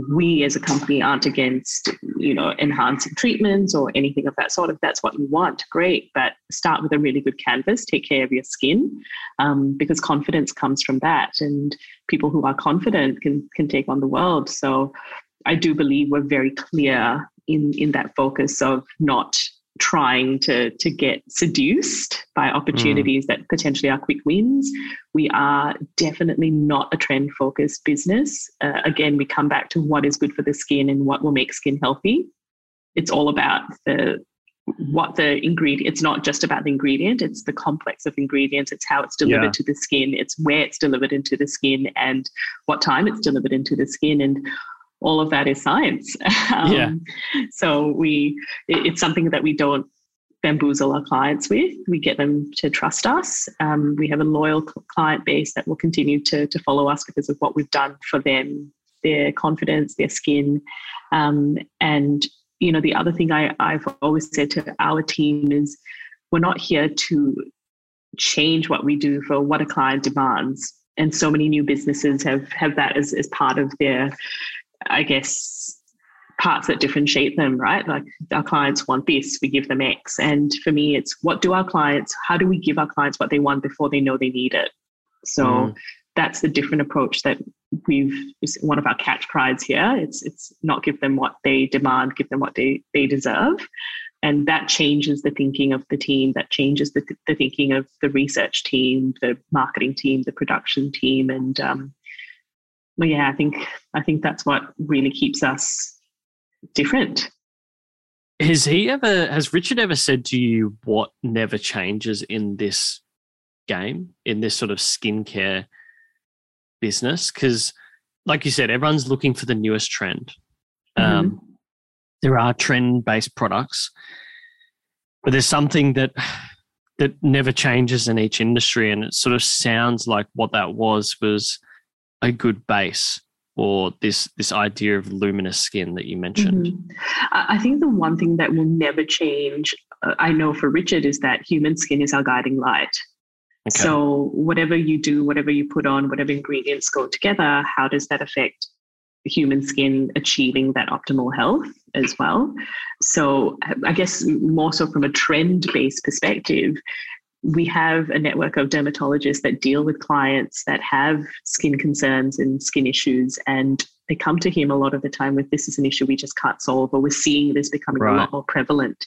We as a company aren't against you know enhancing treatments or anything of that sort. If that's what you want, great. But start with a really good canvas. Take care of your skin, um, because confidence comes from that. And people who are confident can can take on the world. So I do believe we're very clear in in that focus of not trying to to get seduced by opportunities that potentially are quick wins. We are definitely not a trend focused business. Uh, again, we come back to what is good for the skin and what will make skin healthy. It's all about the what the ingredient it's not just about the ingredient it's the complex of ingredients it's how it's delivered Yeah. to the skin it's where it's delivered into the skin and what time it's delivered into the skin and all of that is science. Um, Yeah. so we it- it's something that we don't bamboozle our clients with. We get them to trust us. Um, we have a loyal client base that will continue to, to follow us because of what we've done for them their confidence their skin. Um, and you know the other thing I, i've always said to our team is we're not here to change what we do for what a client demands. And so many new businesses have have that as, as part of their i guess parts that differentiate them right? Like our clients want this we give them x. And for me it's what do our clients how do we give our clients what they want before they know they need it? So Mm. that's the different approach that we've is one of our catch cries here. It's it's not give them what they demand give them what they they deserve. And that changes the thinking of the team that changes the, the thinking of the research team the marketing team the production team and um, well, yeah i think i think that's what really keeps us different. Has he ever has richard ever said to you what never changes in this game in this sort of skincare business? Because like you said everyone's looking for the newest trend. Mm-hmm. um, there are trend based products, but there's something that that never changes in each industry, and it sort of sounds like what that was was a good base or this this idea of luminous skin that you mentioned. Mm-hmm. I think the one thing that will never change, uh, I know for Richard, is that human skin is our guiding light. Okay. So whatever you do, whatever you put on, whatever ingredients go together, how does that affect human skin achieving that optimal health as well. So, I guess more so from a trend based perspective, we have a network of dermatologists that deal with clients that have skin concerns and skin issues and they come to him a lot of the time with this is an issue we just can't solve or we're seeing this becoming right. a lot more prevalent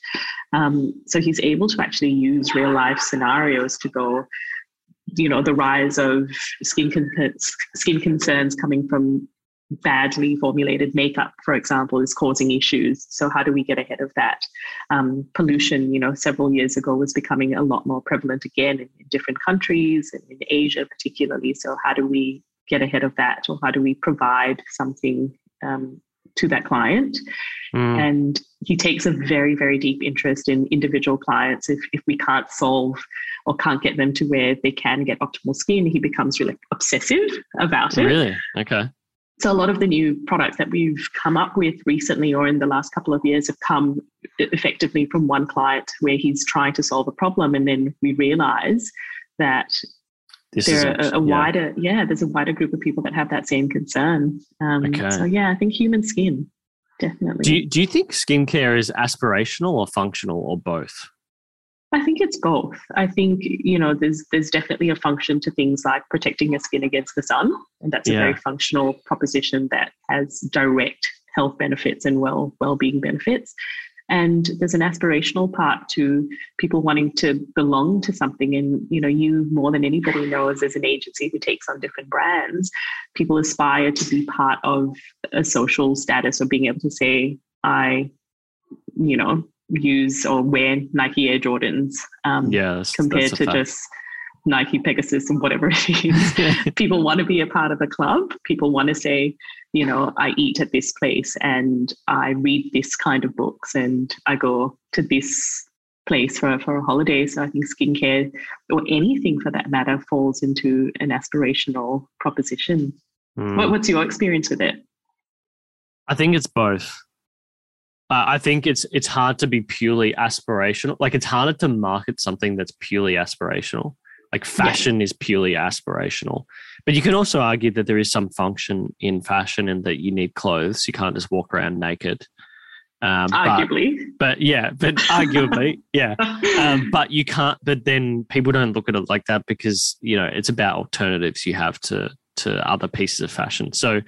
um, so he's able to actually use real life scenarios to go you know the rise of skin con- skin concerns coming from badly formulated makeup, for example, is causing issues. So how do we get ahead of that? Um, pollution, you know, several years ago was becoming a lot more prevalent again in, in different countries and in Asia particularly. So how do we get ahead of that, or how do we provide something um, to that client? Mm. And he takes a very, very deep interest in individual clients. If, if we can't solve or can't get them to where they can get optimal skin, he becomes really obsessive about it. Really? Okay. So a lot of the new products that we've come up with recently or in the last couple of years have come effectively from one client where he's trying to solve a problem and then we realize that this there are a, a wider yeah. yeah. there's a wider group of people that have that same concern um, okay. so yeah i think human skin definitely do you, do you think skincare is aspirational or functional or both I think it's both. I think you know there's there's definitely a function to things like protecting your skin against the sun, and that's yeah. a very functional proposition that has direct health benefits and well well-being benefits. And there's an aspirational part to people wanting to belong to something. And you know, you more than anybody knows as an agency who takes on different brands, people aspire to be part of a social status or being able to say, I, you know, use or wear Nike Air Jordans um, yes, compared to just Nike Pegasus and whatever it is. People want to be a part of a club. People want to say, you know, I eat at this place and I read this kind of books and I go to this place for, for a holiday. So I think skincare or anything for that matter falls into an aspirational proposition. Mm. What, what's your experience with it? I think it's both. Uh, I think it's it's hard to be purely aspirational. Like it's harder to market something that's purely aspirational. Like fashion yeah. is purely aspirational, but you can also argue that there is some function in fashion and that you need clothes. You can't just walk around naked. Um, arguably, but, but, yeah, but arguably, yeah. Um, but you can't. But then people don't look at it like that because you know it's about alternatives you have to to other pieces of fashion. So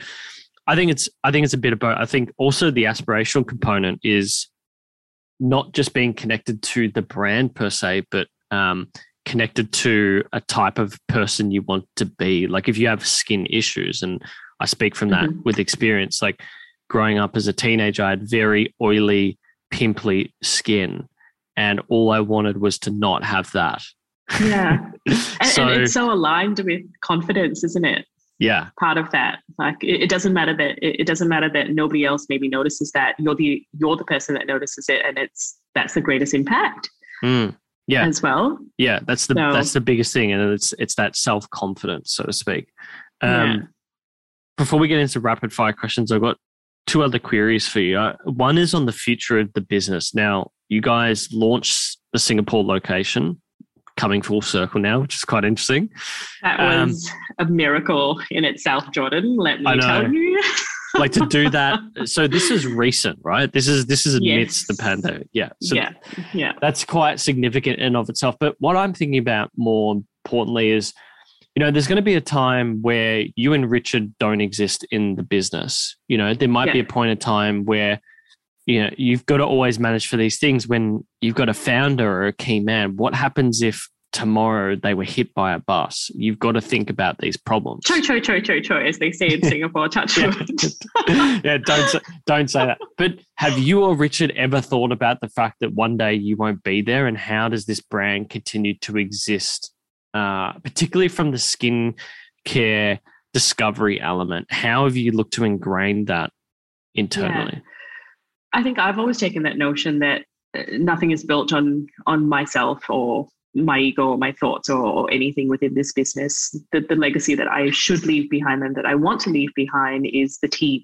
I think it's I think it's a bit of both. I think also the aspirational component is not just being connected to the brand per se, but um, connected to a type of person you want to be. Like if you have skin issues, and I speak from that mm-hmm. with experience. Like growing up as a teenager, I had very oily, pimply skin, and all I wanted was to not have that. Yeah, and, and it's so aligned with confidence, isn't it? Yeah. part of that. Like it, it doesn't matter that it, it, doesn't matter that nobody else maybe notices that. You're the you're the person that notices it and it's that's the greatest impact mm, yeah. as well. Yeah that's the so, that's the biggest thing and it's it's that self-confidence so to speak. Um yeah. before we get into rapid fire questions i've got two other queries for you. Uh, one is on the future of the business. Now you guys launched the singapore location coming full circle now, which is quite interesting. That was um, a miracle in itself, Jordan. Let me tell you. like to do that. So this is recent, right? This is this is amidst yes. the pandemic. Yeah. So yeah. Yeah. That's quite significant in of itself. But what I'm thinking about more importantly is, you know, there's going to be a time where you and Richard don't exist in the business. You know, there might yeah. be a point in time where you know, you've got to always manage for these things when you've got a founder or a key man. What happens if tomorrow they were hit by a bus? You've got to think about these problems. Cho cho cho cho cho, as they say in Singapore. Touch yeah. yeah, don't say, don't say that. But have you or Richard ever thought about the fact that one day you won't be there, and how does this brand continue to exist, uh, particularly from the skin care discovery element? How have you looked to ingrain that internally? Yeah. I think I've always taken that notion that uh, nothing is built on on myself or my ego or my thoughts or, or, anything within this business. The, the legacy that I should leave behind and that I want to leave behind is the team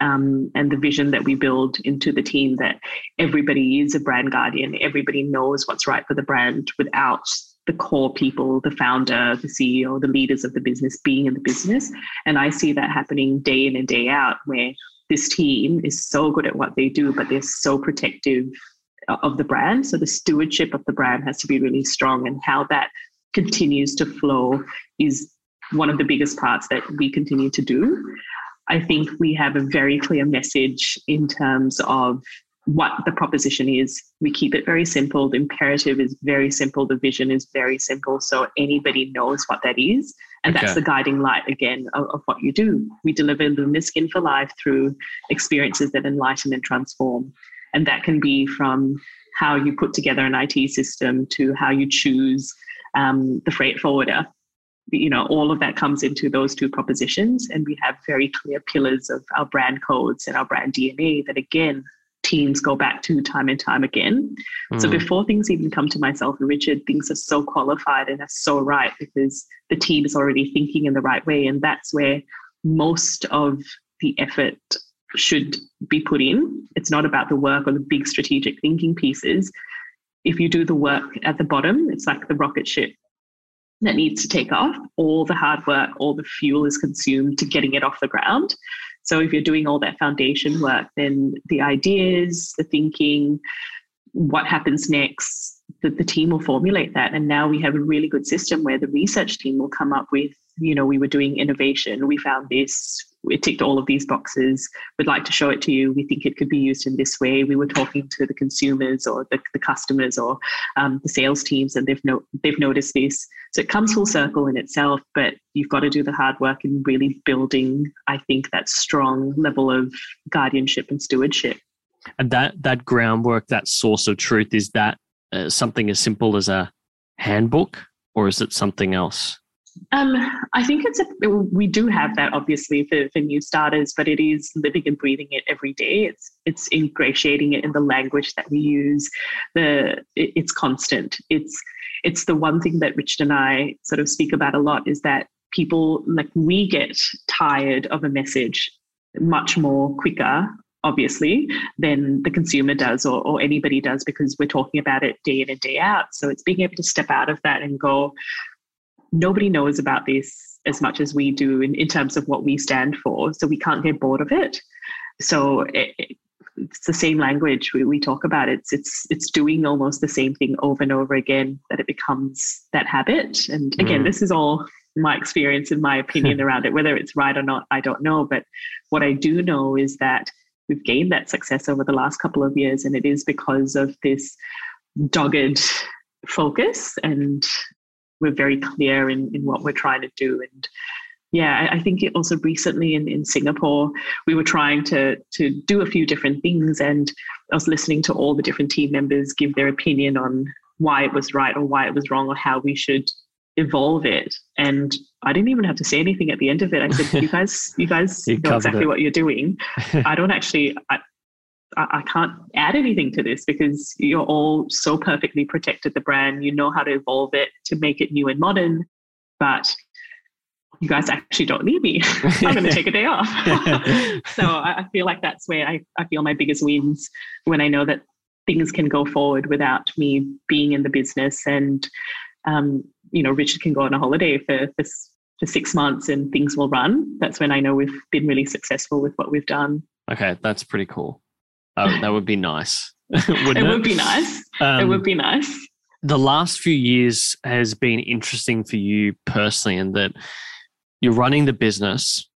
um, and the vision that we build into the team that everybody is a brand guardian. Everybody knows what's right for the brand without the core people, the founder, the CEO, the leaders of the business being in the business. And I see that happening day in and day out where this team is so good at what they do, but they're so protective uh, of the brand. So the stewardship of the brand has to be really strong, and how that continues to flow is one of the biggest parts that we continue to do. I think we have a very clear message in terms of what the proposition is. We keep it very simple. The imperative is very simple. The vision is very simple. So anybody knows what that is. And okay. that's the guiding light again of, of, what you do. We deliver Luminous Skin for Life through experiences that enlighten and transform. And that can be from how you put together an IT system to how you choose um, the freight forwarder. You know, all of that comes into those two propositions. And we have very clear pillars of our brand codes and our brand DNA that, again, teams go back to time and time again. Mm. So before things even come to myself and Richard, things are so qualified and are so right because the team is already thinking in the right way. And that's where most of the effort should be put in. It's not about the work or the big strategic thinking pieces. If you do the work at the bottom, it's like the rocket ship that needs to take off. All the hard work, all the fuel is consumed to getting it off the ground. So if you're doing all that foundation work, then the ideas, the thinking, what happens next, the, the team will formulate that. And now we have a really good system where the research team will come up with, you know, we were doing innovation, we found this, it ticked all of these boxes. We'd like to show it to you. We think it could be used in this way. We were talking to the consumers or the, the customers or um, the sales teams, and they've no, they've noticed this. So it comes full circle in itself, but you've got to do the hard work in really building, I think, that strong level of guardianship and stewardship. And that that groundwork, that source of truth, is that uh, something as simple as a handbook, or is it something else? Um, I think it's a, we do have that obviously for, for new starters, but it is living and breathing it every day. It's it's ingratiating it in the language that we use. The it, it's constant. It's it's the one thing that Richard and I sort of speak about a lot is that people like we get tired of a message much more quicker obviously than the consumer does or, or anybody does because we're talking about it day in and day out so it's being able to step out of that and go nobody knows about this as much as we do in, in terms of what we stand for. So we can't get bored of it. So it, it's the same language we, we talk about. It's it's it's doing almost the same thing over and over again that it becomes that habit. And again, mm. this is all my experience and my opinion around it. Whether it's right or not, I don't know. But what I do know is that we've gained that success over the last couple of years, and it is because of this dogged focus and we're very clear in, in what we're trying to do. And yeah, I, I think also recently in, in Singapore, we were trying to to do a few different things, and I was listening to all the different team members give their opinion on why it was right or why it was wrong or how we should evolve it. And I didn't even have to say anything at the end of it. I said, "You guys, you guys you know exactly it. what you're doing. I don't actually. I, I can't add anything to this because you're all so perfectly protected the brand. You know how to evolve it to make it new and modern, but you guys actually don't need me. I'm going to take a day off. so I feel like that's where I, I feel my biggest wins when I know that things can go forward without me being in the business. And, um, you know, Richard can go on a holiday for, for, for six months and things will run. That's when I know we've been really successful with what we've done. Okay, that's pretty cool. Uh, that would be nice. it, it, would be nice. Um, it would be nice. The last few years has been interesting for you personally, in that you're running the business.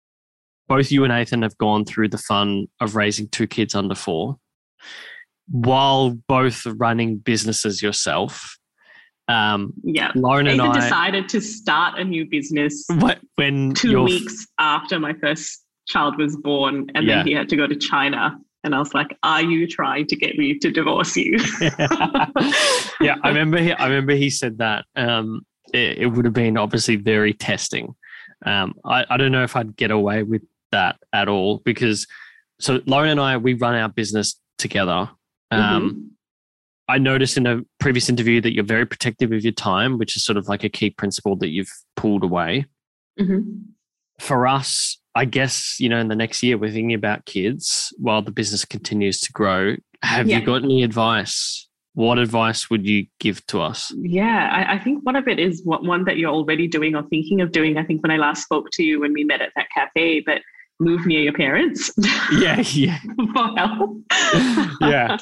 Both you and Ethan have gone through the fun of raising two kids under four. while both running businesses yourself. Um, yeah, Lauren and Ethan I decided to start a new business what, when 2 weeks after my first child was born, and Yeah. then he had to go to China. And I was like, "Are you trying to get me to divorce you?" yeah, I remember. He, I remember he said that. Um, it, it would have been obviously very testing. Um, I, I don't know if I'd get away with that at all because so Lauren and I we run our business together. Um, Mhm. I noticed in a previous interview that you're very protective of your time, which is sort of like a key principle that you've pulled away. Mhm. For us, I guess, you know, in the next year, we're thinking about kids while the business continues to grow. Have Yeah. you got any advice? What advice would you give to us? Yeah, I, I think one of it is what one that you're already doing or thinking of doing. I think when I last spoke to you when we met at that cafe, but move near your parents. Yeah, yeah. for help. Yeah.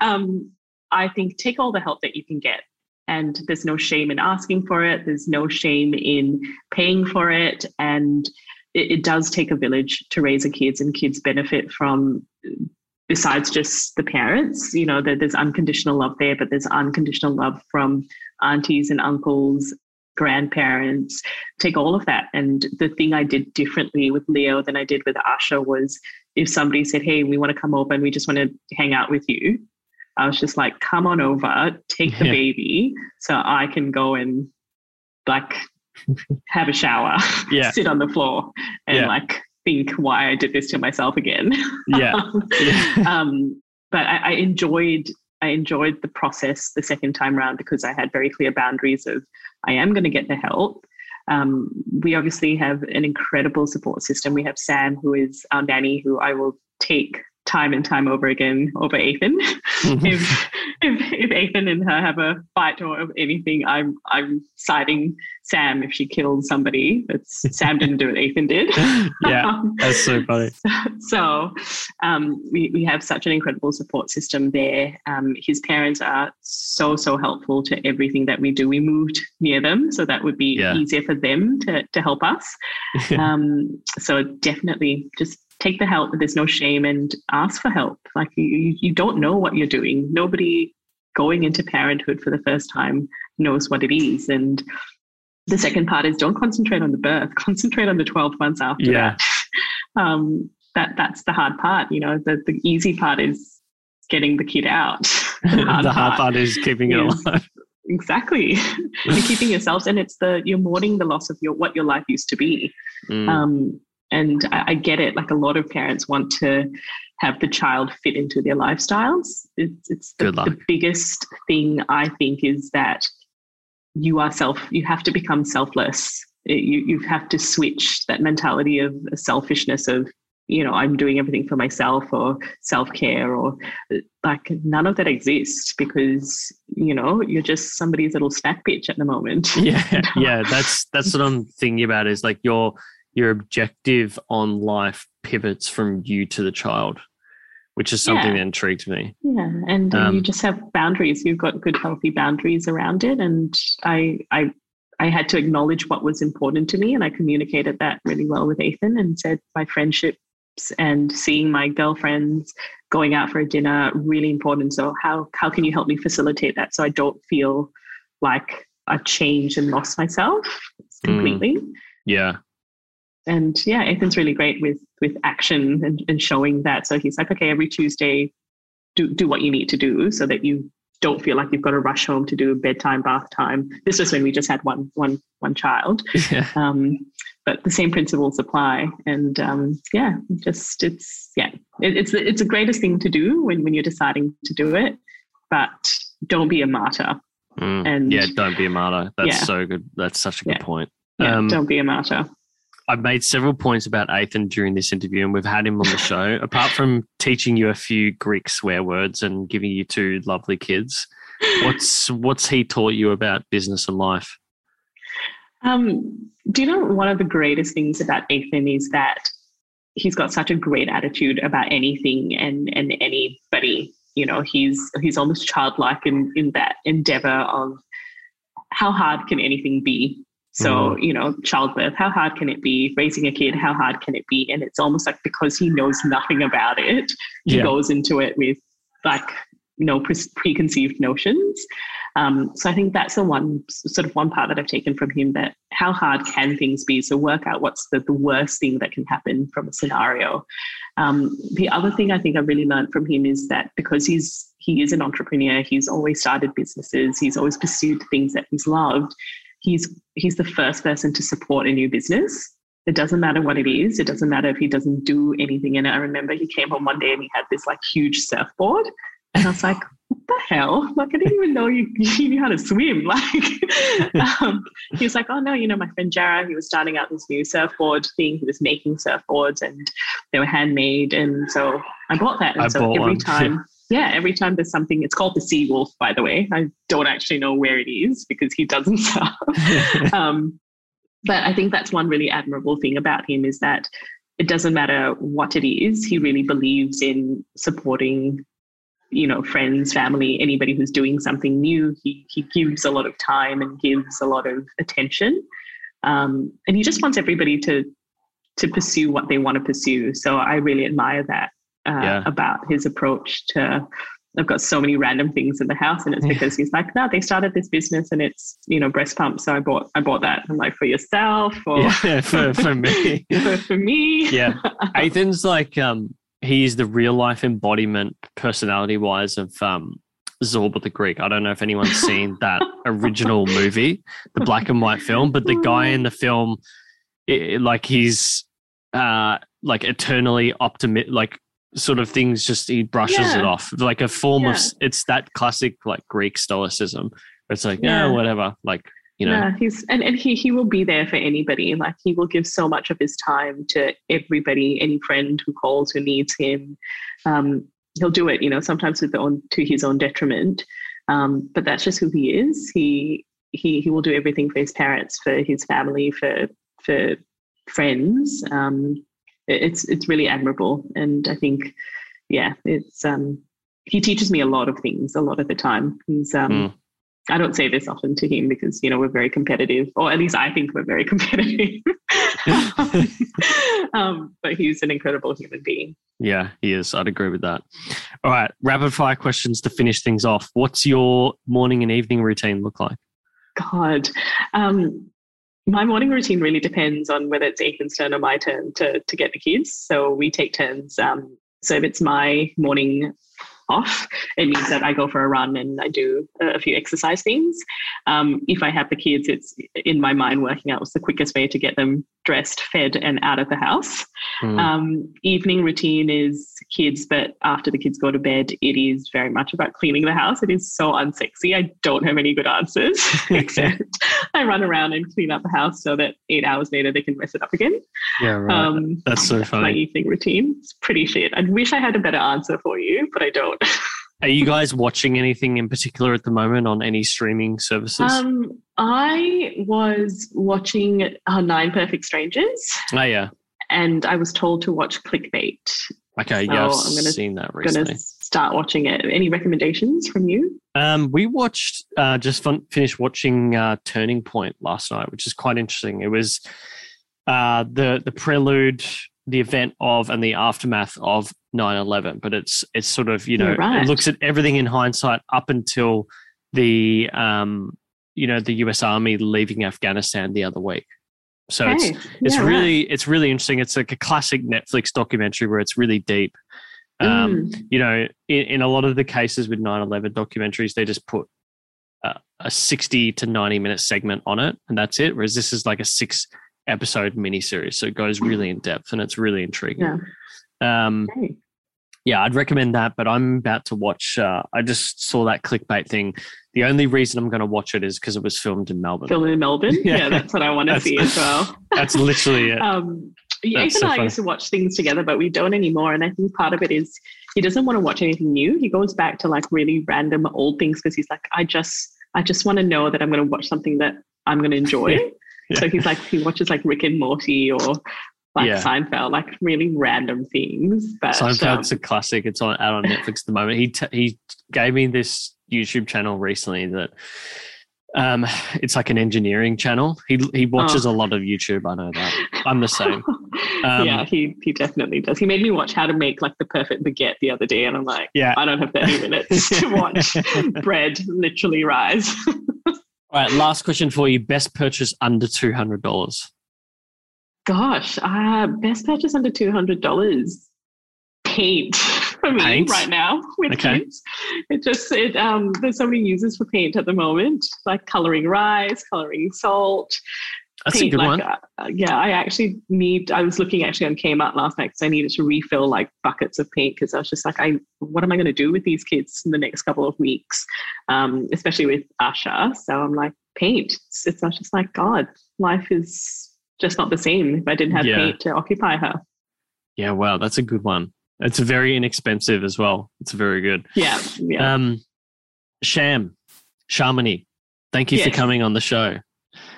um, I think take all the help that you can get. And there's no shame in asking for it. There's no shame in paying for it. And it, it does take a village to raise a kids, and kids benefit from besides just the parents. You know, that there's unconditional love there, but there's unconditional love from aunties and uncles, grandparents. Take all of that. And the thing I did differently with Leo than I did with Asha was if somebody said, Hey, we want to come over and we just want to hang out with you, I was just like, Come on over, take the Yeah. baby so I can go and like have a shower, Yeah. sit on the floor and Yeah. like think why I did this to myself again. Yeah. Yeah. um, but I, I enjoyed I enjoyed the process the second time round because I had very clear boundaries of I am going to get the help. Um, we obviously have an incredible support system. We have Sam, who is our nanny, who I will take time and time over again over Ethan. if, if if Ethan and her have a fight or anything, I'm I'm citing Sam if she killed somebody. It's Sam didn't do it, Ethan did. yeah. Um, That's so funny. so um, we, we have such an incredible support system there. Um, his parents are so, so helpful to everything that we do. We moved near them, so that would be Yeah. easier for them to, to help us. Um, so definitely just take the help. That there's no shame and ask for help. Like you, you don't know what you're doing. Nobody going into parenthood for the first time knows what it is. And the second part is don't concentrate on the birth, concentrate on the 12 months after Yeah. that. Um, that that's the hard part. You know, the, the easy part is getting the kid out. the hard part is keeping it is- alive. Exactly. you're keeping yourselves and it's the you're mourning the loss of your what your life used to be. Mm. Um, and I, I get it. Like a lot of parents want to have the child fit into their lifestyles. It's, it's the, the biggest thing I think is that you are self. You have to become selfless. You you have to switch that mentality of selfishness of you know I'm doing everything for myself or self care or like none of that exists because you know you're just somebody's little snack bitch at the moment. yeah yeah that's that's what i'm thinking about is like your your objective on life pivots from you to the child which is something Yeah. that intrigues me Yeah, and uh, you Um, just have boundaries. You've got good, healthy boundaries around it, and I, I, I had to acknowledge what was important to me, and I communicated that really well with Ethan, and said my friendships and seeing my girlfriends, going out for a dinner, really important. So how how can you help me facilitate that so I don't feel like I've changed and lost myself Mm. completely? yeah and yeah, Ethan's really great with with action and, and showing that. So he's like, okay, every Tuesday, do do what you need to do so that you don't feel like you've got to rush home to do bedtime, bath time. This was when we just had one one one child, yeah um, but the same principles apply. And um, yeah, just it's yeah, it, it's it's the greatest thing to do when when you're deciding to do it, but don't be a martyr. Mm. And- yeah don't be a martyr that's Yeah. so good that's such a good Yeah. point Yeah, Um, don't be a martyr. I've made several points about Ethan during this interview, and we've had him on the show. Apart from teaching you a few Greek swear words and giving you two lovely kids, what's what's he taught you about business and life? Um, do you know one of the greatest things about Ethan is that he's got such a great attitude about anything and and anybody. You know, he's he's almost childlike in in that endeavor of how hard can anything be. So you know, childbirth, how hard can it be? Raising a kid, how hard can it be? And it's almost like because he knows nothing about it, he Yeah. goes into it with like you know pre- preconceived notions. Um, so I think that's the one sort of one part that I've taken from him that how hard can things be? So work out what's the, the worst thing that can happen from a scenario. Um, the other thing I think I really learned from him is that because he's he is an entrepreneur, he's always started businesses, he's always pursued things that he's loved. He's he's the first person to support a new business. It doesn't matter what it is. It doesn't matter if he doesn't do anything in it. I remember he came home one day and he had this like huge surfboard and I was like, what the hell? Like, I didn't even know you, you knew how to swim. Like, um, he was like, oh, no, you know, my friend Jara, he was starting out this new surfboard thing. He was making surfboards and they were handmade. And so I bought that. And I so every one. time, yeah, every time there's something, it's called the Sea Wolf, by the way. I don't actually know where it is because he doesn't surf. um, but I think that's one really admirable thing about him is that it doesn't matter what it is, he really believes in supporting you know friends family anybody who's doing something new he he gives a lot of time and gives a lot of attention um, and he just wants everybody to to pursue what they want to pursue so i really admire that uh, Yeah. about his approach to i've got so many random things in the house and it's because he's like no they started this business and it's you know breast pump so i bought i bought that i'm like for yourself or yeah, for, for me. for, for me Yeah. Ethan's like um he's the real life embodiment personality wise of um Zorba the Greek. I don't know if anyone's seen that original movie, the black and white film, but the guy in the film i like he's uh like eternally optimistic like sort of things just he brushes it off like a form of Yeah. s- it's that classic like Greek stoicism. It's like, yeah, Yeah. whatever. Like, you know, Yeah, he's and, and he he will be there for anybody. Like he will give so much of his time to everybody, any friend who calls who needs him. Um, he'll do it, you know, sometimes with the own to his own detriment. Um, but that's just who he is. He he he will do everything for his parents, for his family, for for friends. Um, it's it's really admirable, and I think, yeah, it's um, he teaches me a lot of things a lot of the time. He's um, Mm. I don't say this often to him because you know we're very competitive, or at least I think we're very competitive. um, but he's an incredible human being. Yeah, he is. I'd agree with that. All right, rapid fire questions to finish things off. What's your morning and evening routine look like? God, um, my morning routine really depends on whether it's Ethan's turn or my turn to to get the kids. So we take turns. Um, so if it's my morning off, it means that I go for a run and I do a few exercise things. Um, if I have the kids, it's in my mind working out what's the quickest way to get them dressed, fed, and out of the house. Mm. Um, evening routine is kids, but after the kids go to bed, it is very much about cleaning the house. It is so unsexy. I don't have any good answers, except I run around and clean up the house so that eight hours later they can mess it up again. yeah, right. Um, That's so my funny. evening routine. It's pretty shit. I wish I had a better answer for you, but I don't. Are you guys watching anything in particular at the moment on any streaming services? Um, I was watching uh, Nine Perfect Strangers, oh, yeah. and I was told to watch Clickbait. Okay, So yeah, I've I'm gonna- seen that recently. gonna start watching it. Any recommendations from you? Um, we watched, uh, just fun, finished watching uh, Turning Point last night, which is quite interesting. It was uh, the the prelude, the event of, and the aftermath of 9-11, but it's it's sort of you know right. it looks at everything in hindsight up until the um, you know the U.S. Army leaving Afghanistan the other week. So it's it's yeah, right. really it's really interesting. It's like a classic Netflix documentary where it's really deep. Um, Mm. you know, in, in a lot of the cases with 9-11 documentaries, they just put a, a 60 to 90 minute segment on it and that's it. Whereas this is like a six episode miniseries. So it goes really in depth and it's really intriguing. Yeah. Um, yeah, I'd recommend that, but I'm about to watch. Uh, I just saw that clickbait thing. The only reason I'm going to watch it is because it was filmed in Melbourne. Film in Melbourne. Yeah. Yeah, that's what I want to see as well. That's literally it. Um, yeah, Ethan so and I funny. used to watch things together, but we don't anymore. And I think part of it is he doesn't want to watch anything new. He goes back to like really random old things because he's like, I just, I just want to know that I'm going to watch something that I'm going to enjoy. Yeah. So he's like, he watches like Rick and Morty or like Yeah. Seinfeld, like really random things. But Seinfeld's um, a classic. It's on out on Netflix at the moment. He t- he gave me this YouTube channel recently that um it's like an engineering channel. He he watches Oh. a lot of YouTube. I know that. I'm the same. Um, yeah, he he definitely does. He made me watch how to make like the perfect baguette the other day, and I'm like, Yeah. I don't have 30 minutes to watch bread literally rise. All right, last question for you. Best purchase under two hundred dollars. Gosh, uh, best purchase under two hundred dollars. Paint for me Paint? right now with Okay. kids. It just it um there's so many uses for paint at the moment, like coloring rice, coloring salt. That's a good like, one. uh, uh, yeah, I actually need. I was looking actually on Kmart last night because I needed to refill like buckets of paint because I was just like, I what am I going to do with these kids in the next couple of weeks, um, especially with Asha. So I'm like, paint. It's, it's not just like God. Life is just not the same if I didn't have Yeah. paint to occupy her. Yeah, wow, that's a good one. It's very inexpensive as well. It's very good. Yeah, yeah. Um, Sham, Shamini, thank you for coming on the show.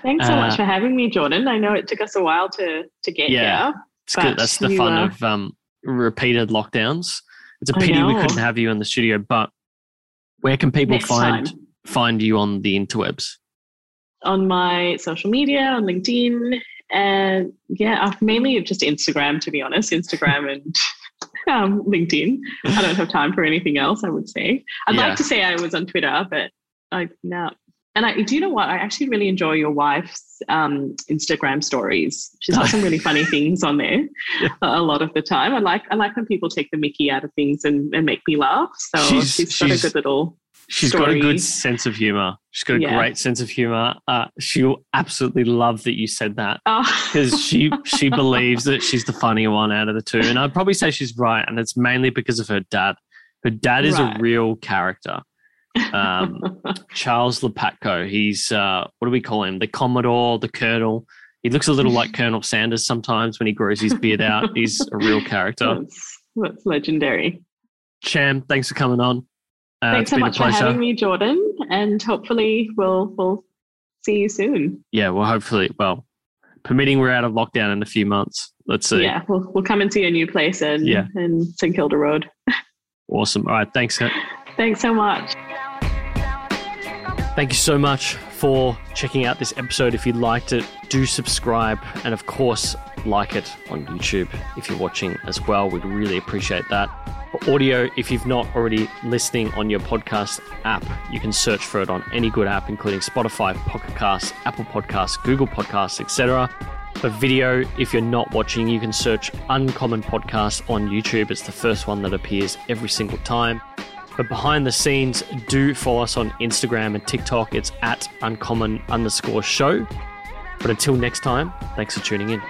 Thanks so uh, much for having me, Jordan. I know it took us a while to to get Yeah. here. It's good. That's the fun uh, of um, repeated lockdowns. It's a pity we couldn't have you in the studio, but where can people Next find time. find you on the interwebs? on my social media on linkedin and yeah mainly just instagram to be honest instagram and um, linkedin i don't have time for anything else i would say i'd Yeah. like to say i was on twitter but i no and I do you know what? I actually really enjoy your wife's um, Instagram stories. She's got some really funny things on there Yeah. a, lot of the time. I like I like when people take the Mickey out of things and, and make me laugh. So She's- she's got she's- a good little She's got a good sense of humor. She's got a Yeah. great sense of humor. Uh, she'll absolutely love that you said that oh, because she she believes that she's the funnier one out of the two, and I'd probably say she's right, and it's mainly because of her dad. Her dad is Right. a real character. Um, Charles Lepatko. He's uh, what do we call him? The Commodore, the Colonel. He looks a little like Colonel Sanders sometimes when he grows his beard out. He's a real character. that's, that's legendary. Cham, thanks for coming on. Uh, Thanks it's so been much a for having me, Jordan. And hopefully we'll we'll see you soon. Yeah, well, hopefully, well, permitting we're out of lockdown in a few months. Let's see. Yeah, we'll we'll come and see a new place in Yeah. in St Kilda Road. Awesome. All right. Thanks. Thanks so much. Thank you so much for checking out this episode. If you liked it, do subscribe. And of course, like it on YouTube if you're watching as well. We'd really appreciate that. For audio, if you've not already listening on your podcast app, you can search for it on any good app, including Spotify, Pocket Casts, Apple Podcasts, Google Podcasts, etc. For video, if you're not watching, you can search Uncommon Podcast on YouTube. It's the first one that appears every single time. But behind the scenes, do follow us on Instagram and TikTok. It's at uncommon underscore show. But until next time, thanks for tuning in.